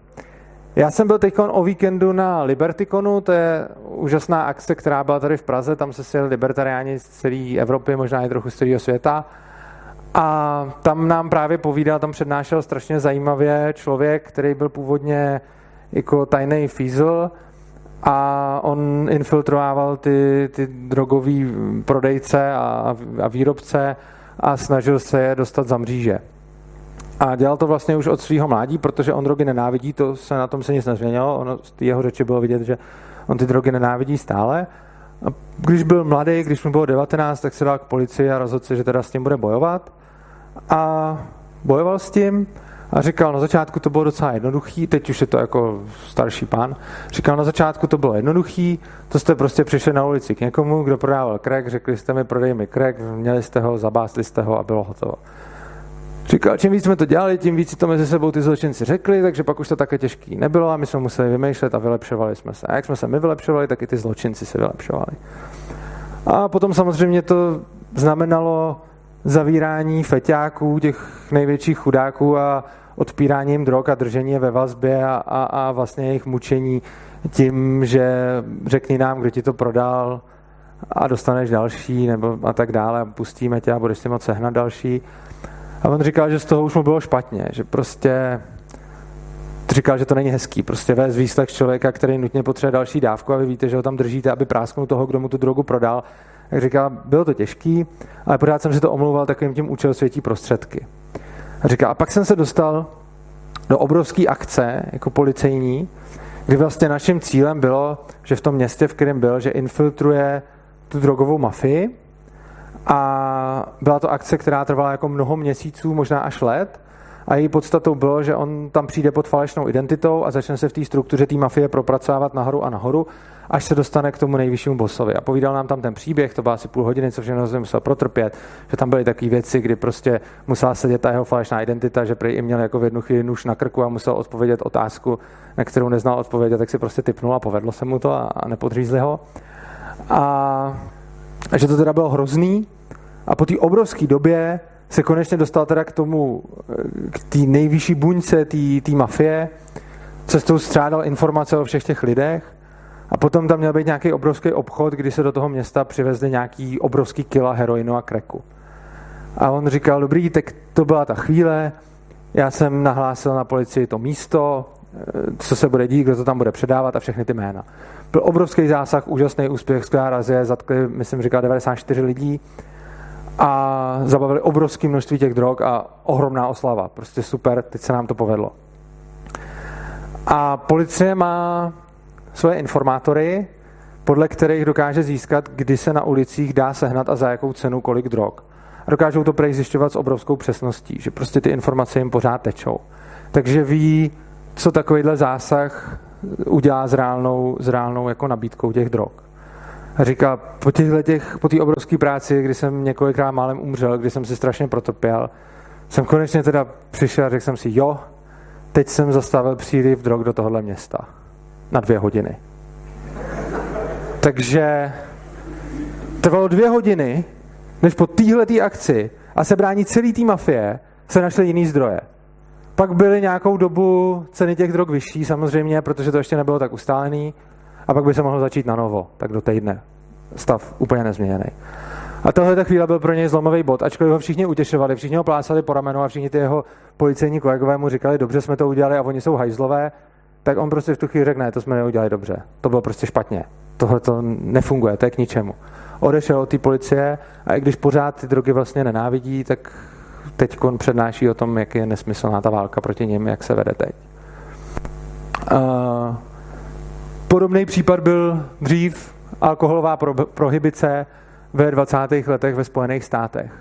Já jsem byl teď o víkendu na Liberticonu, to je úžasná akce, která byla tady v Praze, tam se sjeli libertariáni z celé Evropy, možná i trochu z celého světa. A tam nám právě povídal, tam přednášel strašně zajímavě člověk, který byl původně jako tajný fízl a on infiltrovával ty, ty drogový prodejce a, a výrobce a snažil se je dostat za mříže. A dělal to vlastně už od svého mládí, protože on drogy nenávidí, to se na tom se nic nezměnilo. Ono, z jeho řeči bylo vidět, že on ty drogy nenávidí stále. A když byl mladý, když mu bylo 19, tak se dal k policii a rozhodl se, že teda s tím bude bojovat. A bojoval s tím a říkal, na začátku to bylo docela jednoduchý, teď už je to jako starší pán, říkal, na začátku to bylo jednoduchý, to jste prostě přišli na ulici k někomu, kdo prodával krek, řekli jste mi, prodej mi krek, měli jste ho, zabásli jste ho a bylo hotovo. Říkal, čím víc jsme to dělali, tím víc to mezi sebou ty zločinci řekli, takže pak už to také těžký nebylo a my jsme museli vymýšlet a vylepšovali jsme se. A jak jsme se my vylepšovali, tak i ty zločinci se vylepšovali. A potom samozřejmě to znamenalo zavírání feťáků, těch největších chudáků a odpírání jim drog a držení je ve vazbě a, a, a vlastně jejich mučení tím, že řekni nám, kdo ti to prodal a dostaneš další nebo a tak dále, pustíme tě a budeš si moct sehnat další. A on říkal, že z toho už mu bylo špatně, že prostě říkal, že to není hezký. Prostě vést výslech člověka, který nutně potřebuje další dávku a vy víte, že ho tam držíte, aby prásknul toho, kdo mu tu drogu prodal. Jak říkal, bylo to těžký, ale pořád jsem si to omlouval takovým tím účel světí prostředky. A říká, a pak jsem se dostal do obrovské akce, jako policejní, kdy vlastně naším cílem bylo, že v tom městě, v kterém byl, že infiltruje tu drogovou mafii a byla to akce, která trvala jako mnoho měsíců, možná až let a její podstatou bylo, že on tam přijde pod falešnou identitou a začne se v té struktuře té mafie propracovávat nahoru a nahoru, až se dostane k tomu nejvyššímu bosovi. A povídal nám tam ten příběh, to bylo asi půl hodiny, co všechno jsem musel protrpět, že tam byly takové věci, kdy prostě musela sedět ta jeho falešná identita, že prý měl jako v jednu chvíli nůž na krku a musel odpovědět otázku, na kterou neznal odpovědět, tak si prostě typnul a povedlo se mu to a, a nepodřízli ho. A, a že to teda bylo hrozný. A po té obrovské době se konečně dostal teda k tomu, k té nejvyšší buňce té mafie, cestou střádal informace o všech těch lidech a potom tam měl být nějaký obrovský obchod, kdy se do toho města přivezli nějaký obrovský kila heroinu a kreku. A on říkal, dobrý, tak to byla ta chvíle, já jsem nahlásil na policii to místo, co se bude dít, kdo to tam bude předávat a všechny ty jména. Byl obrovský zásah, úžasný úspěch, skvělá razie, zatkli, myslím, říkal 94 lidí a zabavili obrovské množství těch drog a ohromná oslava. Prostě super, teď se nám to povedlo. A policie má svoje informátory, podle kterých dokáže získat, kdy se na ulicích dá sehnat a za jakou cenu kolik drog. A dokážou to prej zjišťovat s obrovskou přesností, že prostě ty informace jim pořád tečou. Takže ví, co takovýhle zásah udělá s reálnou, s reálnou jako nabídkou těch drog. A říká, po těch, po té obrovské práci, kdy jsem několikrát málem umřel, kdy jsem si strašně protrpěl, jsem konečně teda přišel a řekl jsem si, jo, teď jsem zastavil příliv drog do tohohle města. Na dvě hodiny. Takže trvalo dvě hodiny, než po téhleté akci a sebrání celé té mafie se našly jiný zdroje. Pak byly nějakou dobu ceny těch drog vyšší, samozřejmě, protože to ještě nebylo tak ustálený. A pak by se mohlo začít na novo, tak do týdne. Stav úplně nezměněný. A tohle ta chvíle byl pro něj zlomový bod, ačkoliv ho všichni utěšovali, všichni ho plásali po ramenu a všichni ty jeho policejní kolegové mu říkali, dobře jsme to udělali a oni jsou hajzlové, tak on prostě v tu chvíli řekne, ne, to jsme neudělali dobře, to bylo prostě špatně, tohle to nefunguje, to je k ničemu. Odešel od té policie a i když pořád ty drogy vlastně nenávidí, tak teď přednáší o tom, jak je nesmyslná ta válka proti nim, jak se vede teď. Uh, podobný případ byl dřív alkoholová pro, prohibice ve 20. letech ve Spojených státech.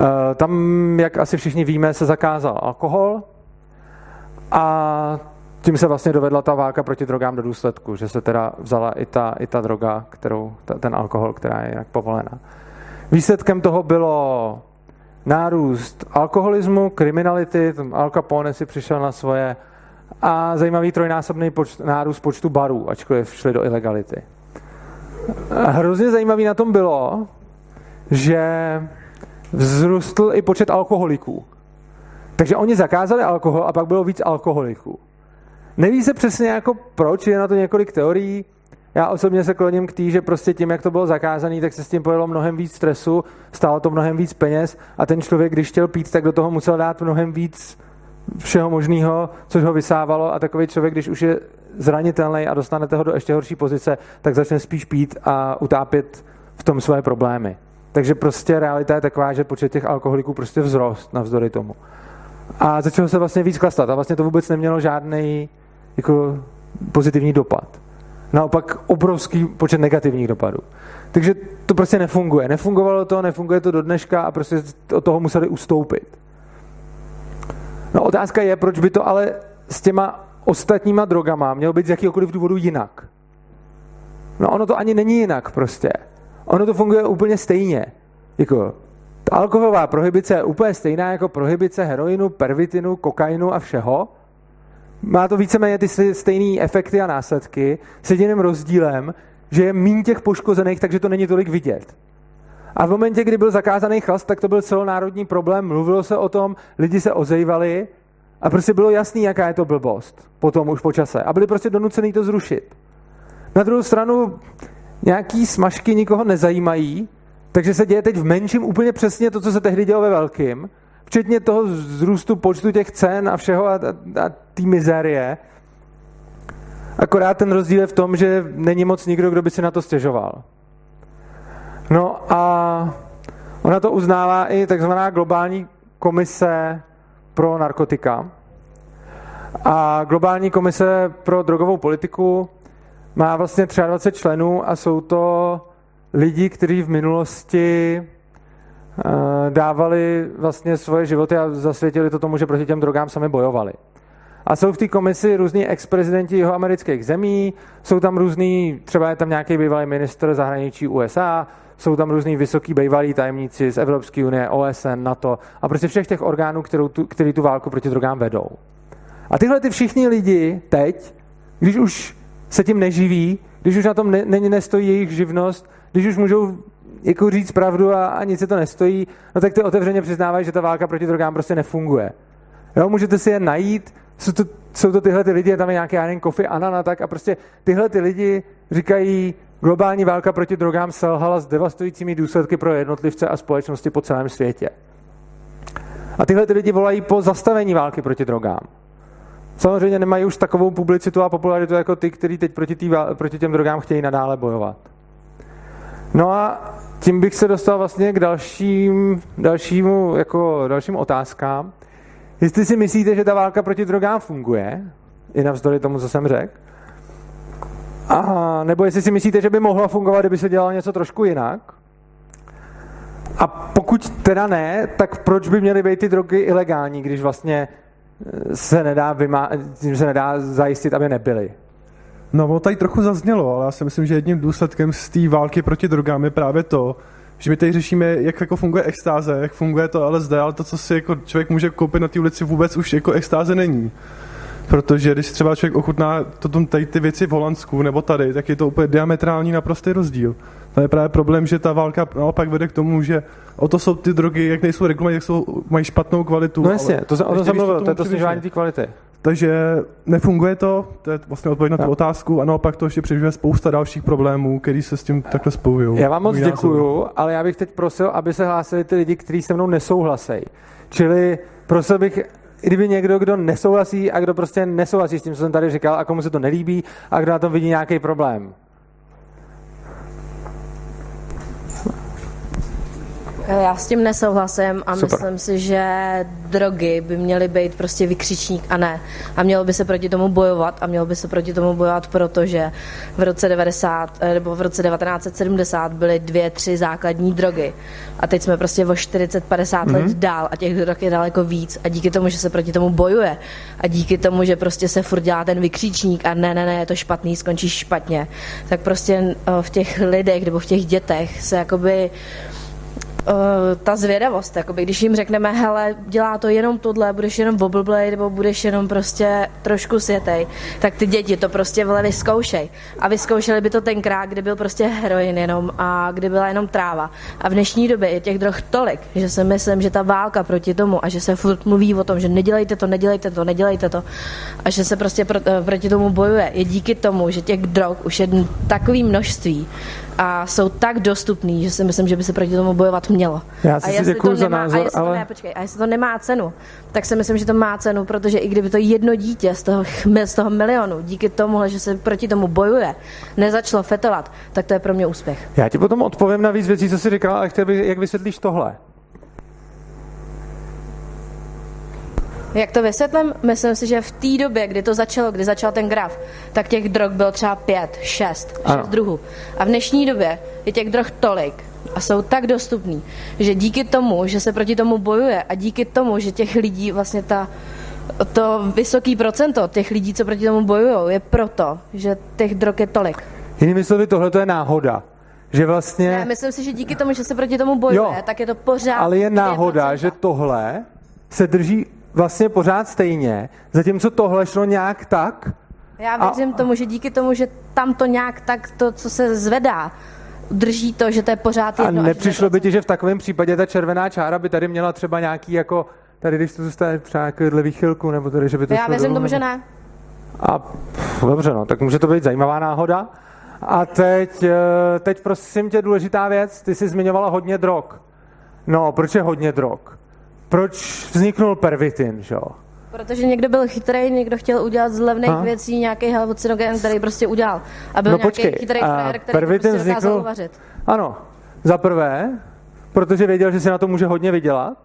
Uh, tam, jak asi všichni víme, se zakázal alkohol a tím se vlastně dovedla ta válka proti drogám do důsledku, že se teda vzala i ta, i ta droga, kterou, ta, ten alkohol, která je jinak povolená. Výsledkem toho bylo nárůst alkoholismu, kriminality, Al Capone si přišel na svoje a zajímavý trojnásobný počt, nárůst počtu barů, ačkoliv šli do ilegality. A hrozně zajímavý na tom bylo, že vzrostl i počet alkoholiků. Takže oni zakázali alkohol a pak bylo víc alkoholiků. Neví se přesně jako proč, je na to několik teorií. Já osobně se kloním k tý, že prostě tím, jak to bylo zakázané, tak se s tím pojelo mnohem víc stresu, stálo to mnohem víc peněz a ten člověk, když chtěl pít, tak do toho musel dát mnohem víc všeho možného, což ho vysávalo a takový člověk, když už je zranitelný a dostanete ho do ještě horší pozice, tak začne spíš pít a utápět v tom své problémy. Takže prostě realita je taková, že počet těch alkoholiků prostě vzrost navzdory tomu. A začalo se vlastně víc klastat a vlastně to vůbec nemělo žádný jako pozitivní dopad. Naopak obrovský počet negativních dopadů. Takže to prostě nefunguje. Nefungovalo to, nefunguje to do dneška a prostě od toho museli ustoupit. No otázka je, proč by to ale s těma ostatníma drogama mělo být z jakýkoliv důvodu jinak. No ono to ani není jinak prostě. Ono to funguje úplně stejně. Jako, ta alkoholová prohibice je úplně stejná jako prohibice heroinu, pervitinu, kokainu a všeho. Má to víceméně ty stejné efekty a následky s jediným rozdílem, že je méně těch poškozených, takže to není tolik vidět. A v momentě, kdy byl zakázaný chlast, tak to byl celonárodní problém, mluvilo se o tom, lidi se ozejvali a prostě bylo jasný, jaká je to blbost potom už po čase. A byli prostě donucený to zrušit. Na druhou stranu nějaký smažky nikoho nezajímají, takže se děje teď v menším úplně přesně to, co se tehdy dělo ve velkým, včetně toho zrůstu počtu těch cen a všeho a, a, a té mizérie. Akorát ten rozdíl je v tom, že není moc nikdo, kdo by si na to stěžoval. No a ona to uznává i takzvaná globální komise pro narkotika, A globální komise pro drogovou politiku má vlastně 23 členů a jsou to lidi, kteří v minulosti eh, dávali vlastně svoje životy a zasvětili to tomu, že proti těm drogám sami bojovali. A jsou v té komisi různí ex-prezidenti jeho amerických zemí, jsou tam různý, třeba je tam nějaký bývalý minister zahraničí USA, jsou tam různý vysoký bývalí tajemníci z Evropské unie, OSN, NATO a prostě všech těch orgánů, kterou tu, který tu válku proti drogám vedou. A tyhle ty všichni lidi teď, když už se tím neživí, když už na tom ne, ne, nestojí jejich živnost, když už můžou jako říct pravdu a, a nic se to nestojí, no tak ty otevřeně přiznávají, že ta válka proti drogám prostě nefunguje. Jo, můžete si je najít, jsou to, jsou to tyhle ty lidi, tam je nějaký, já nevím, Kofi Anana, tak a prostě tyhle ty lidi říkají, globální válka proti drogám selhala s devastujícími důsledky pro jednotlivce a společnosti po celém světě. A tyhle ty lidi volají po zastavení války proti drogám. Samozřejmě nemají už takovou publicitu a popularitu jako ty, kteří teď proti, tý, proti těm drogám chtějí nadále bojovat. No a tím bych se dostal vlastně k dalším, dalšímu, jako dalším otázkám. Jestli si myslíte, že ta válka proti drogám funguje, i navzdory tomu, co jsem řekl, a nebo jestli si myslíte, že by mohla fungovat, kdyby se dělalo něco trošku jinak. A pokud teda ne, tak proč by měly být ty drogy ilegální, když vlastně eh, se nedá, vymá- se nedá zajistit, aby nebyly? No, ono tady trochu zaznělo, ale já si myslím, že jedním důsledkem z té války proti drogám je právě to, že my tady řešíme, jak jako funguje extáze, jak funguje to LSD, ale to, co si jako člověk může koupit na té ulici, vůbec už jako extáze není. Protože když třeba člověk ochutná to, tady ty věci v Holandsku nebo tady, tak je to úplně diametrální naprostý rozdíl. To je právě problém, že ta válka naopak vede k tomu, že o to jsou ty drogy, jak nejsou regulované, jak jsou, mají špatnou kvalitu. No jasně, to, o to jsem mluvil, to je to snižování té kvality. Takže nefunguje to, to je vlastně odpověď na tu no. otázku a naopak to ještě přežije spousta dalších problémů, který se s tím takhle spojují. Já vám moc děkuju, ale já bych teď prosil, aby se hlásili ty lidi, kteří se mnou nesouhlasí. Čili prosil bych, kdyby někdo, kdo nesouhlasí a kdo prostě nesouhlasí s tím, co jsem tady říkal a komu se to nelíbí a kdo na tom vidí nějaký problém. Já s tím nesouhlasím a Super. myslím si, že drogy by měly být prostě vykřičník a ne. A mělo by se proti tomu bojovat a mělo by se proti tomu bojovat, protože v roce 90 eh, nebo v roce 1970 byly dvě, tři základní drogy. A teď jsme prostě o 40-50 mm-hmm. let dál a těch drog je daleko víc. A díky tomu, že se proti tomu bojuje a díky tomu, že prostě se furt dělá ten vykřičník a ne, ne, ne, je to špatný, skončíš špatně, tak prostě eh, v těch lidech nebo v těch dětech se jakoby uh, ta zvědavost, jakoby, když jim řekneme, hele, dělá to jenom tohle, budeš jenom oblblej, nebo budeš jenom prostě trošku světej, tak ty děti to prostě vle vyzkoušej. A vyzkoušeli by to tenkrát, kdy byl prostě heroin jenom a kdy byla jenom tráva. A v dnešní době je těch drog tolik, že si myslím, že ta válka proti tomu a že se furt mluví o tom, že nedělejte to, nedělejte to, nedělejte to a že se prostě pro, eh, proti tomu bojuje, je díky tomu, že těch drog už je takový množství, a jsou tak dostupný, že si myslím, že by se proti tomu bojovat mělo. Já si, a si děkuji za názor, a jestli ale... To, ne, počkej, a jestli to nemá cenu, tak si myslím, že to má cenu, protože i kdyby to jedno dítě z toho, z toho milionu, díky tomu, že se proti tomu bojuje, nezačalo fetovat, tak to je pro mě úspěch. Já ti potom odpovím na víc věcí, co jsi říkal, ale chtěl bych, jak vysvětlíš tohle. Jak to vysvětlím? Myslím si, že v té době, kdy to začalo, kdy začal ten graf, tak těch drog bylo třeba pět, šest, šest druhů. A v dnešní době je těch drog tolik a jsou tak dostupný, že díky tomu, že se proti tomu bojuje a díky tomu, že těch lidí vlastně ta to vysoký procento těch lidí, co proti tomu bojují, je proto, že těch drog je tolik. Jinými slovy, tohle to je náhoda. Že vlastně... Ne, myslím si, že díky tomu, že se proti tomu bojuje, jo, tak je to pořád. Ale je náhoda, že tohle se drží vlastně pořád stejně, zatímco tohle šlo nějak tak. Já věřím a... tomu, že díky tomu, že tam to nějak tak, to, co se zvedá, drží to, že to je pořád jedno. A nepřišlo by ti, že v takovém případě ta červená čára by tady měla třeba nějaký jako, tady když to zůstane třeba nějakýhle výchylku, nebo tady, že by to Já věřím tomu, že ne. A pff, dobře, no, tak může to být zajímavá náhoda. A teď, eh, teď prosím tě důležitá věc, ty jsi zmiňovala hodně drog. No, proč je hodně drog? Proč vzniknul pervitin, že jo? Protože někdo byl chytrý, někdo chtěl udělat z levných ha? věcí nějaký hallucinogen, který prostě udělal. A byl no, nějaký počkej, chytrý frajer, který pervitin prostě vznikl... uvařit. Ano, za prvé, protože věděl, že si na to může hodně vydělat,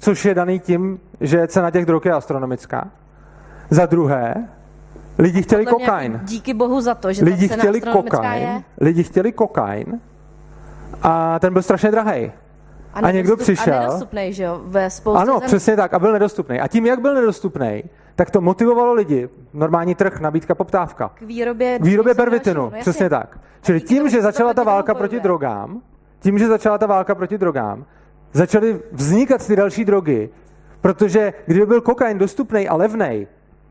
což je daný tím, že cena těch drog je astronomická. Za druhé, lidi chtěli Podle kokain. Díky bohu za to, že Lidi ta cena chtěli astronomická kokain. je. Lidi chtěli kokain a ten byl strašně drahý. A někdo nedostup- přišel- A nedostupnej, že jo, ve spoustě Ano, zemí. přesně tak. A byl nedostupný. A tím, jak byl nedostupný, tak to motivovalo lidi. Normální trh, nabídka, poptávka. K výrobě, K výrobě pervitinu, no přesně tak. Čili tím, že začala ta válka proti drogám, tím, že začala ta válka proti drogám, začaly vznikat ty další drogy, protože kdyby byl kokain dostupný a levný,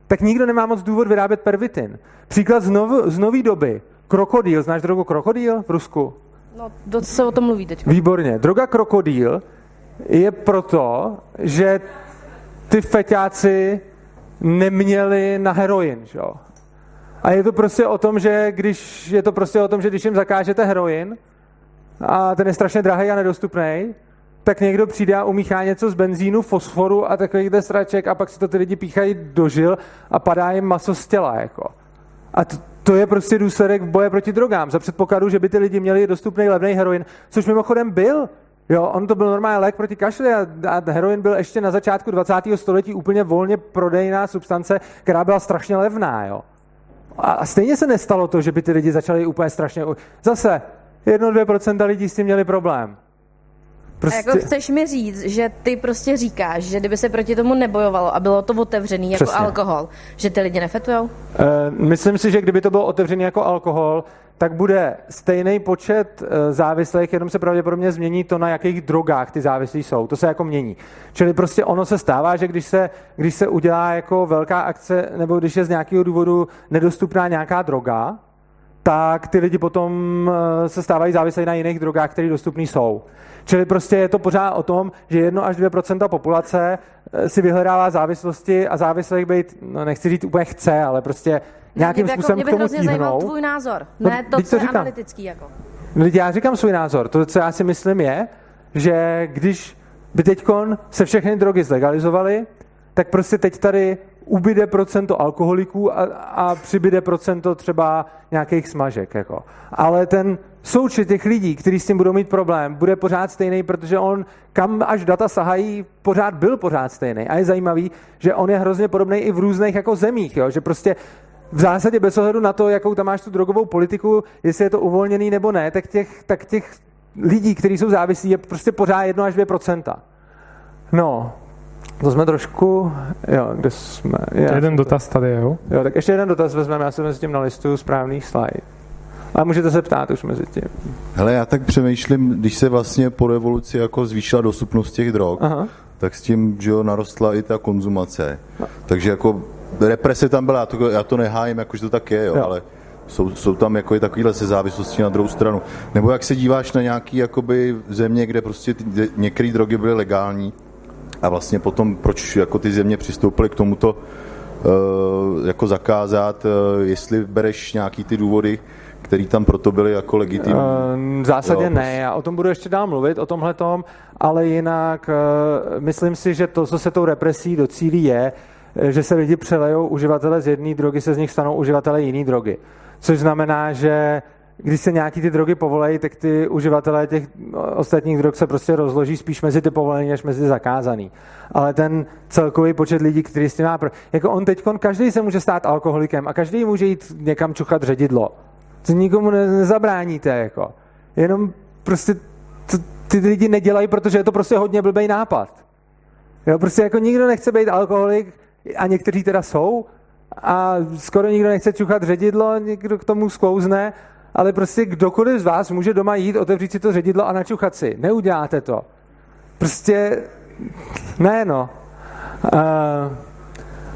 tak nikdo nemá moc důvod vyrábět pervitin. Příklad z, nov, z nový doby. Krokodýl, znáš drogu krokodýl v Rusku? No, to se o tom mluví teď. Výborně. Droga krokodýl je proto, že ty feťáci neměli na heroin, že jo? A je to prostě o tom, že když je to prostě o tom, že když jim zakážete heroin a ten je strašně drahý a nedostupný, tak někdo přijde a umíchá něco z benzínu, fosforu a takových sraček a pak si to ty lidi píchají do žil a padá jim maso z těla. Jako. A to, to je prostě důsledek boje proti drogám. Za předpokladu, že by ty lidi měli dostupný levný heroin, což mimochodem byl. Jo, on to byl normální lék proti kašli a, a heroin byl ještě na začátku 20. století úplně volně prodejná substance, která byla strašně levná. Jo. A, a stejně se nestalo to, že by ty lidi začali úplně strašně... Zase, 1-2% lidí s tím měli problém. A jako chceš mi říct, že ty prostě říkáš, že kdyby se proti tomu nebojovalo a bylo to otevřený jako Přesně. alkohol, že ty lidi nefetujou? Eh, Myslím si, že kdyby to bylo otevřené jako alkohol, tak bude stejný počet eh, závislých, jenom se pravděpodobně změní to, na jakých drogách ty závislí jsou. To se jako mění. Čili prostě ono se stává, že když se, když se udělá jako velká akce, nebo když je z nějakého důvodu nedostupná nějaká droga, tak ty lidi potom eh, se stávají závislí na jiných drogách, které dostupné jsou. Čili prostě je to pořád o tom, že 1 až 2% populace eh, si vyhledává závislosti a závislých být, no nechci říct úplně chce, ale prostě nějakým mě způsobem jako, mě k by tomu hrozně zajímal tíhnou. tvůj názor, No, ne to, teď co je říkám. analytický. Jako. Lidi, já říkám svůj názor. To, co já si myslím, je, že když by teďkon se všechny drogy zlegalizovaly, tak prostě teď tady ubyde procento alkoholiků a, a přibyde procento třeba nějakých smažek. Jako. Ale ten součet těch lidí, kteří s tím budou mít problém, bude pořád stejný, protože on, kam až data sahají, pořád byl pořád stejný. A je zajímavý, že on je hrozně podobný i v různých jako zemích, jo? že prostě v zásadě bez ohledu na to, jakou tam máš tu drogovou politiku, jestli je to uvolněný nebo ne, tak těch, tak těch lidí, kteří jsou závislí, je prostě pořád 1 až 2 No, to jsme trošku, jo, kde jsme? Já, Jeden dotaz tady, jo? Jo, tak ještě jeden dotaz vezmeme, já jsem mezi tím na listu správných slide. A můžete se ptát už mezi tím. Hele, já tak přemýšlím, když se vlastně po revoluci jako zvýšila dostupnost těch drog, Aha. tak s tím, že jo, narostla i ta konzumace. Takže jako represe tam byla, já to, já to nehájím, jako že to tak je, jo, Jo. ale jsou, jsou tam jako i takovýhle se závislosti na druhou stranu. Nebo jak se díváš na nějaký jakoby země, kde prostě ty, některé drogy byly legální a vlastně potom proč jako ty země přistoupily k tomuto uh, jako zakázat, uh, jestli bereš nějaký ty důvody, které tam proto byly jako legitimní. Eh, V zásadě Jo, ne, já o tom budu ještě dál mluvit, o tomhle ale jinak eh, myslím si, že to, co se tou represí docílí, je, eh, že se lidi přelejou uživatele z jedné drogy, se z nich stanou uživatele jiné drogy. Což znamená, že když se nějaký ty drogy povolejí, tak ty uživatelé těch ostatních drog se prostě rozloží spíš mezi ty povolené, než mezi zakázaný. Ale ten celkový počet lidí, který s tím má... Pro... Jako on teď, každý se může stát alkoholikem a každý může jít někam čuchat ředidlo. To nikomu ne- nezabráníte, jako. Jenom prostě to, ty lidi nedělají, protože je to prostě hodně blbý nápad. Jo, prostě jako nikdo nechce být alkoholik a někteří teda jsou a skoro nikdo nechce čuchat ředidlo, někdo k tomu sklouzne, ale prostě kdokoliv z vás může doma jít, otevřít si to ředidlo a načuchat si. Neuděláte to. Prostě ne, no. Uh,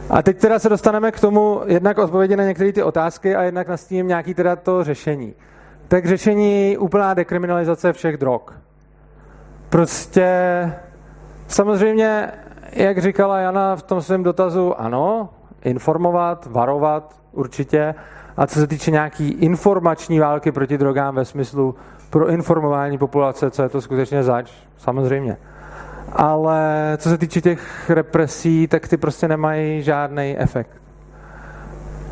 a teď teda se dostaneme k tomu jednak odpovědi na některé ty otázky a jednak nastíním nějaký teda to řešení. Tak řešení úplná dekriminalizace všech drog. Prostě samozřejmě, jak říkala Jana v tom svém dotazu, ano, informovat, varovat určitě. A co se týče nějaký informační války proti drogám ve smyslu pro informování populace, co je to skutečně zač, samozřejmě. Ale co se týče těch represí, tak ty prostě nemají žádný efekt.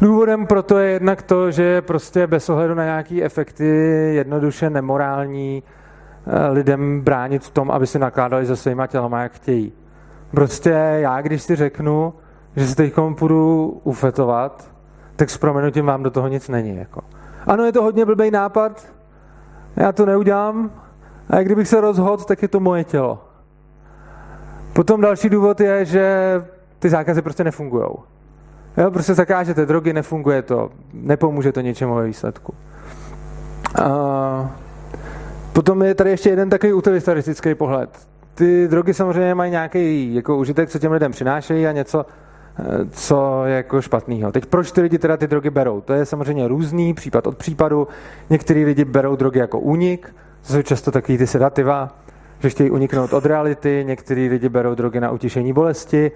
Důvodem pro to je jednak to, že je prostě bez ohledu na nějaký efekty jednoduše nemorální eh, lidem bránit v tom, aby si nakládali se svýma tělama, jak chtějí. Prostě já, když si řeknu, že se teď půjdu ufetovat, tak s proměnutím vám do toho nic není. Jako. Ano, je to hodně blbý nápad, já to neudělám, a kdybych se rozhodl, tak je to moje tělo. Potom další důvod je, že ty zákazy prostě nefungují. Jo, prostě zakážete drogy, nefunguje to, nepomůže to ničemu ve výsledku. A potom je tady ještě jeden takový utilitaristický pohled. Ty drogy samozřejmě mají nějaký jako užitek, co těm lidem přinášejí a něco, co je jako špatného. Teď proč ty lidi teda ty drogy berou? To je samozřejmě různý, případ od případu. Některý lidi berou drogy jako únik, to jsou často takový ty sedativa, že chtějí uniknout od reality, některý lidi berou drogy na utišení bolesti,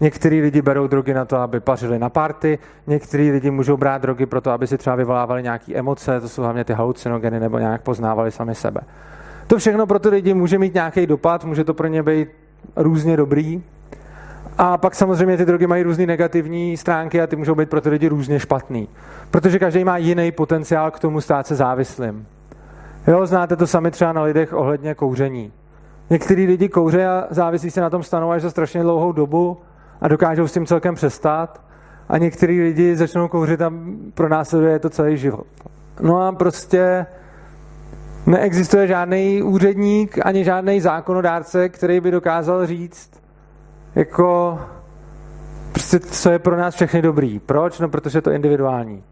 Některý lidi berou drogy na to, aby pařili na party, některý lidi můžou brát drogy pro to, aby si třeba vyvolávali nějaké emoce, to jsou hlavně ty halucinogeny, nebo nějak poznávali sami sebe. To všechno pro ty lidi může mít nějaký dopad, může to pro ně být různě dobrý. A pak samozřejmě ty drogy mají různé negativní stránky a ty můžou být pro ty lidi různě špatný. Protože každý má jiný potenciál k tomu stát se závislým. Jo, znáte to sami třeba na lidech ohledně kouření. Některý lidi kouře a závislí se na tom stanou až za strašně dlouhou dobu a dokážou s tím celkem přestat a některý lidi začnou kouřit a pro následuje to celý život. No a prostě neexistuje žádný úředník ani žádný zákonodárce, který by dokázal říct, jako prostě co je pro nás všechny dobrý. Proč? No protože je to individuální.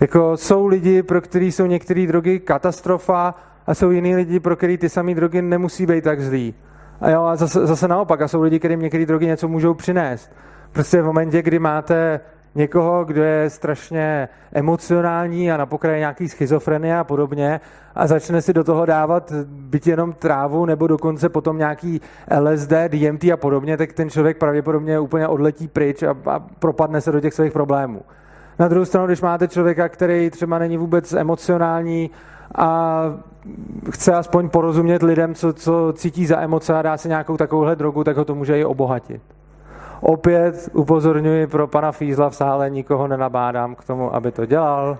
Jako jsou lidi, pro který jsou některé drogy katastrofa a jsou jiní lidi, pro který ty samé drogy nemusí být tak zlý. A jo, a zase, zase naopak, a jsou lidi, kterým některé drogy něco můžou přinést. Prostě v momentě, kdy máte někoho, kdo je strašně emocionální a na pokraji nějaký schizofrenie a podobně a začne si do toho dávat byť jenom trávu nebo dokonce potom nějaký LSD, DMT a podobně, tak ten člověk pravděpodobně úplně odletí pryč a, a propadne se do těch svých problémů. Na druhou stranu, když máte člověka, který třeba není vůbec emocionální a chce aspoň porozumět lidem, co, co cítí za emoce a dá si nějakou takovouhle drogu, tak ho to může i obohatit. Opět upozorňuji pro pana Fízla v sále, nikoho nenabádám k tomu, aby to dělal.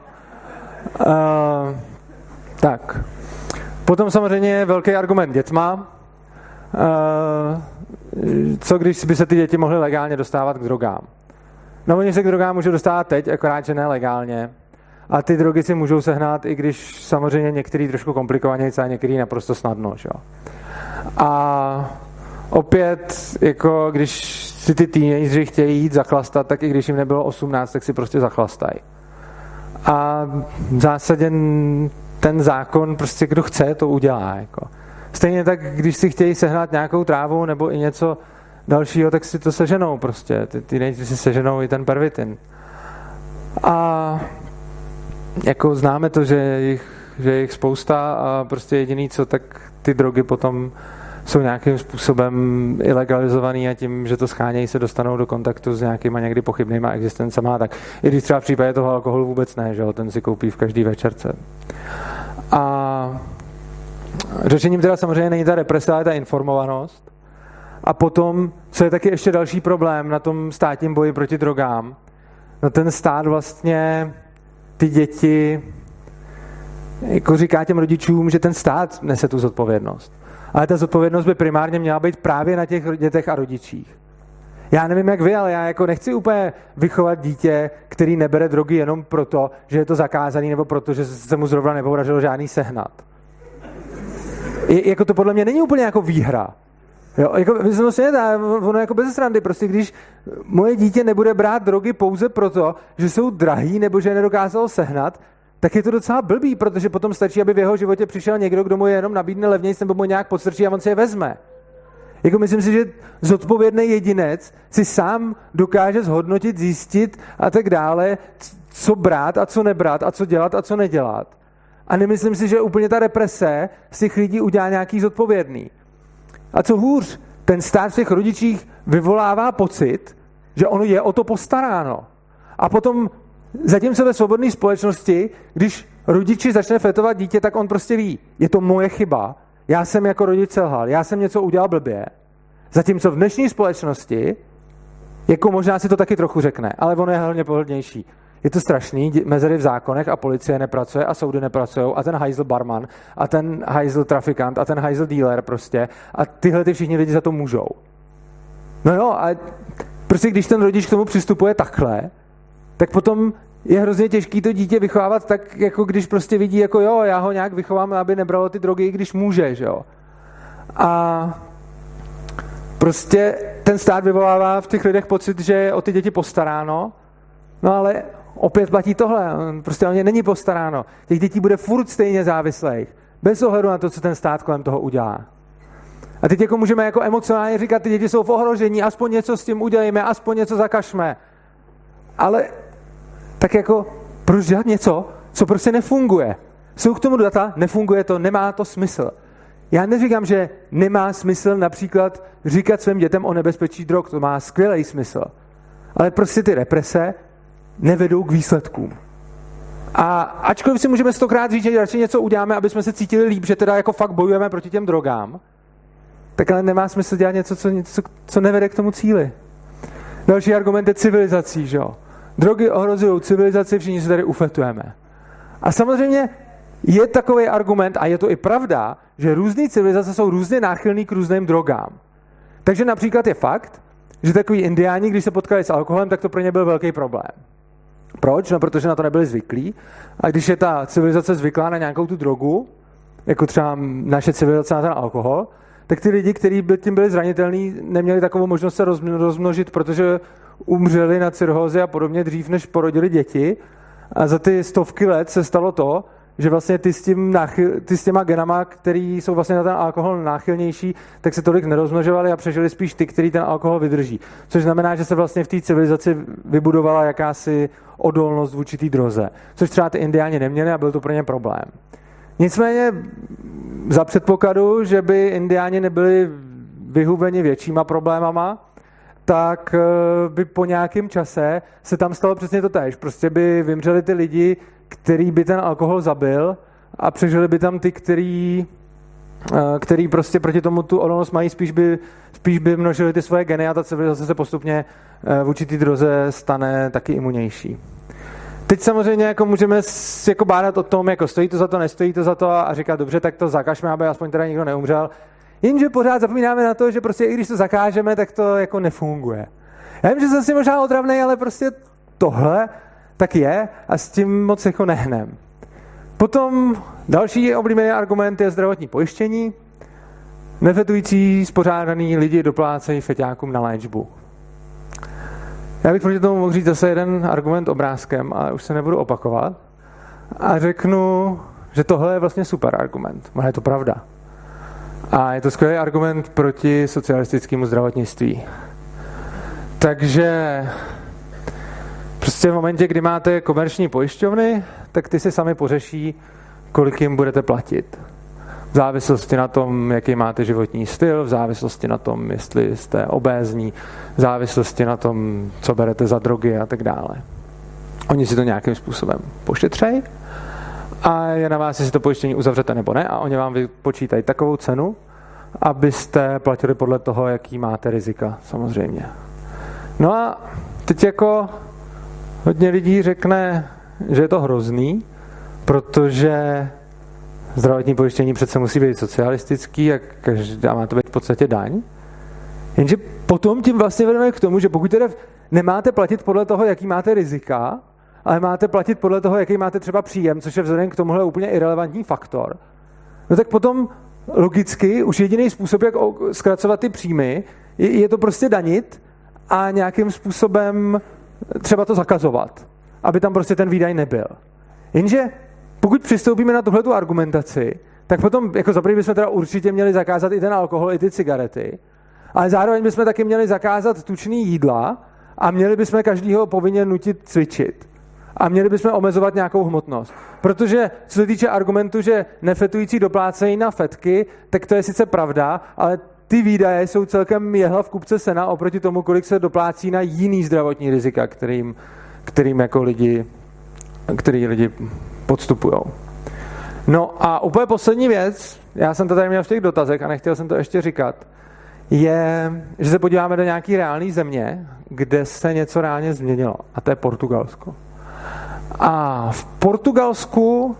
Uh, tak. Potom samozřejmě je velký argument dětma. Uh, co když by se ty děti mohly legálně dostávat k drogám? No oni se k drogám můžou dostávat teď, akorát, že nelegálně. A ty drogy si můžou sehnat, i když samozřejmě některý trošku komplikovaně, a některý naprosto snadno. Že? A opět, jako když si ty teenageři chtějí jít zachlastat, tak i když jim nebylo 18, tak si prostě zachlastají. A v zásadě ten zákon, prostě kdo chce, to udělá. Jako. Stejně tak, když si chtějí sehnat nějakou trávu nebo i něco dalšího, tak si to seženou prostě. Ty teenageři si seženou i ten pervitin. A jako známe to, že jich, že jich spousta a prostě jediný co, tak ty drogy potom jsou nějakým způsobem ilegalizovaný a tím, že to schánějí, se dostanou do kontaktu s nějakýma někdy pochybnýma existencema. Tak i když třeba v případě toho alkoholu vůbec ne, že jo, ten si koupí v každý večerce. A řešením teda samozřejmě není ta represe, ale ta informovanost. A potom, co je taky ještě další problém na tom státním boji proti drogám, no ten stát vlastně ty děti jako říká těm rodičům, že ten stát nese tu zodpovědnost. Ale ta zodpovědnost by primárně měla být právě na těch dětech a rodičích. Já nevím, jak vy, ale já jako nechci úplně vychovat dítě, který nebere drogy jenom proto, že je to zakázaný, nebo proto, že se mu zrovna nepodařilo žádný sehnat. Je, jako to podle mě není úplně jako výhra. Jo, jako, myslím si, ono jako bez srandy, prostě když moje dítě nebude brát drogy pouze proto, že jsou drahý nebo že je nedokázalo sehnat, tak je to docela blbý, protože potom stačí, aby v jeho životě přišel někdo, kdo mu je jenom nabídne levnější nebo mu nějak podstrčí a on si je vezme. Jako myslím si, že zodpovědný jedinec si sám dokáže zhodnotit, zjistit a tak dále, co brát a co nebrat a co dělat a co nedělat. A nemyslím si, že úplně ta represe z těch lidí udělá nějaký zodpovědný. A co hůř, ten stát v těch rodičích vyvolává pocit, že ono je o to postaráno. A potom, zatímco ve svobodné společnosti, když rodiči začne fetovat dítě, tak on prostě ví, je to moje chyba, já jsem jako rodič selhal, já jsem něco udělal blbě. Zatímco v dnešní společnosti, jako možná si to taky trochu řekne, ale ono je hlavně pohodlnější. Je to strašný, mezery v zákonech a policie nepracuje a soudy nepracují a ten hajzl barman a ten hajzl trafikant a ten hajzl dealer prostě a tyhle ty všichni lidi za to můžou. No jo, a prostě když ten rodič k tomu přistupuje takhle, tak potom je hrozně těžký to dítě vychovávat tak, jako když prostě vidí, jako jo, já ho nějak vychovám, aby nebralo ty drogy, i když může, že jo. A prostě ten stát vyvolává v těch lidech pocit, že je o ty děti postaráno, no ale opět platí tohle, prostě o ně není postaráno. Těch dětí bude furt stejně závislých, bez ohledu na to, co ten stát kolem toho udělá. A teď jako můžeme jako emocionálně říkat, ty děti jsou v ohrožení, aspoň něco s tím udělejme, aspoň něco zakašme. Ale tak jako proč dělat něco, co prostě nefunguje? Jsou k tomu data, nefunguje to, nemá to smysl. Já neříkám, že nemá smysl například říkat svým dětem o nebezpečí drog, to má skvělý smysl. Ale prostě ty represe nevedou k výsledkům. A ačkoliv si můžeme stokrát říct, že radši něco uděláme, aby jsme se cítili líp, že teda jako fakt bojujeme proti těm drogám, tak ale nemá smysl dělat něco, co, něco, co nevede k tomu cíli. Další argument je civilizací, že jo? Drogy ohrozují civilizaci, všichni se tady ufetujeme. A samozřejmě je takový argument, a je to i pravda, že různé civilizace jsou různě náchylný k různým drogám. Takže například je fakt, že takový indiáni, když se potkali s alkoholem, tak to pro ně byl velký problém. Proč? No, protože na to nebyli zvyklí. A když je ta civilizace zvyklá na nějakou tu drogu, jako třeba naše civilizace na ten alkohol, tak ty lidi, kteří by tím byli zranitelní, neměli takovou možnost se rozmnožit, protože umřeli na cirhózy a podobně dřív, než porodili děti. A za ty stovky let se stalo to, že vlastně ty s, tím náchyl, ty s těma genama, který jsou vlastně na ten alkohol náchylnější, tak se tolik nerozmnožovali a přežili spíš ty, který ten alkohol vydrží. Což znamená, že se vlastně v té civilizaci vybudovala jakási odolnost vůči té droze. Což třeba ty indiáni neměli a byl to pro ně problém. Nicméně za předpokladu, že by indiáni nebyli vyhubeni většíma problémama, tak eh, by po nějakém čase se tam stalo přesně to tež. Prostě by vymřeli ty lidi, který by ten alkohol zabil a přežili by tam ty, který, eh, který prostě proti tomu tu odolnost mají, spíš by, spíš by množili ty svoje geny a ta civilizace se postupně eh, vůči té droze stane taky imunější. Teď samozřejmě jako můžeme jako bádat o tom, jako stojí to za to, nestojí to za to a říkat, dobře, tak to zakažme, aby aspoň teda nikdo neumřel. Jenže pořád zapomínáme na to, že prostě i když to zakážeme, tak to jako nefunguje. Já vím, že jsem si možná otravný, ale prostě tohle tak je a s tím moc jako nehnem. Potom další oblíbený argument je zdravotní pojištění. Nefetující spořádaný lidi doplácejí feťákům na léčbu. Já bych proti tomu mohl říct zase jeden argument obrázkem, ale už se nebudu opakovat. A řeknu, že tohle je vlastně super argument. Možná je to pravda. A je to skvělý argument proti socialistickému zdravotnictví. Takže prostě v momentě, kdy máte komerční pojišťovny, tak ty si sami pořeší, kolik jim budete platit. V závislosti na tom, jaký máte životní styl, v závislosti na tom, jestli jste obézní, v závislosti na tom, co berete za drogy a tak dále. Oni si to nějakým způsobem pošetřejí a je na vás, jestli to pojištění uzavřete nebo ne a oni vám vypočítají takovou cenu, abyste platili podle toho, jaký máte rizika, samozřejmě. No a teď jako hodně lidí řekne, že je to hrozný, protože zdravotní pojištění přece musí být socialistický a každá má to být v podstatě daň. Jenže potom tím vlastně vedeme k tomu, že pokud teda nemáte platit podle toho, jaký máte rizika, ale máte platit podle toho, jaký máte třeba příjem, což je vzhledem k tomuhle úplně irrelevantní faktor, no tak potom logicky už jediný způsob, jak zkracovat ty příjmy, je, to prostě danit a nějakým způsobem třeba to zakazovat, aby tam prostě ten výdaj nebyl. Jenže pokud přistoupíme na tuhletu argumentaci, tak potom jako za bychom teda určitě měli zakázat i ten alkohol, i ty cigarety, ale zároveň bychom taky měli zakázat tučný jídla a měli bychom každýho povinně nutit cvičit a měli bychom omezovat nějakou hmotnost. Protože co se týče argumentu, že nefetující doplácejí na fetky, tak to je sice pravda, ale ty výdaje jsou celkem jehla v kupce sena oproti tomu, kolik se doplácí na jiný zdravotní rizika, kterým, kterým jako lidi, který lidi podstupují. No a úplně poslední věc, já jsem to tady měl v těch dotazech a nechtěl jsem to ještě říkat, je, že se podíváme do nějaké reálné země, kde se něco reálně změnilo. A to je Portugalsko. A v Portugalsku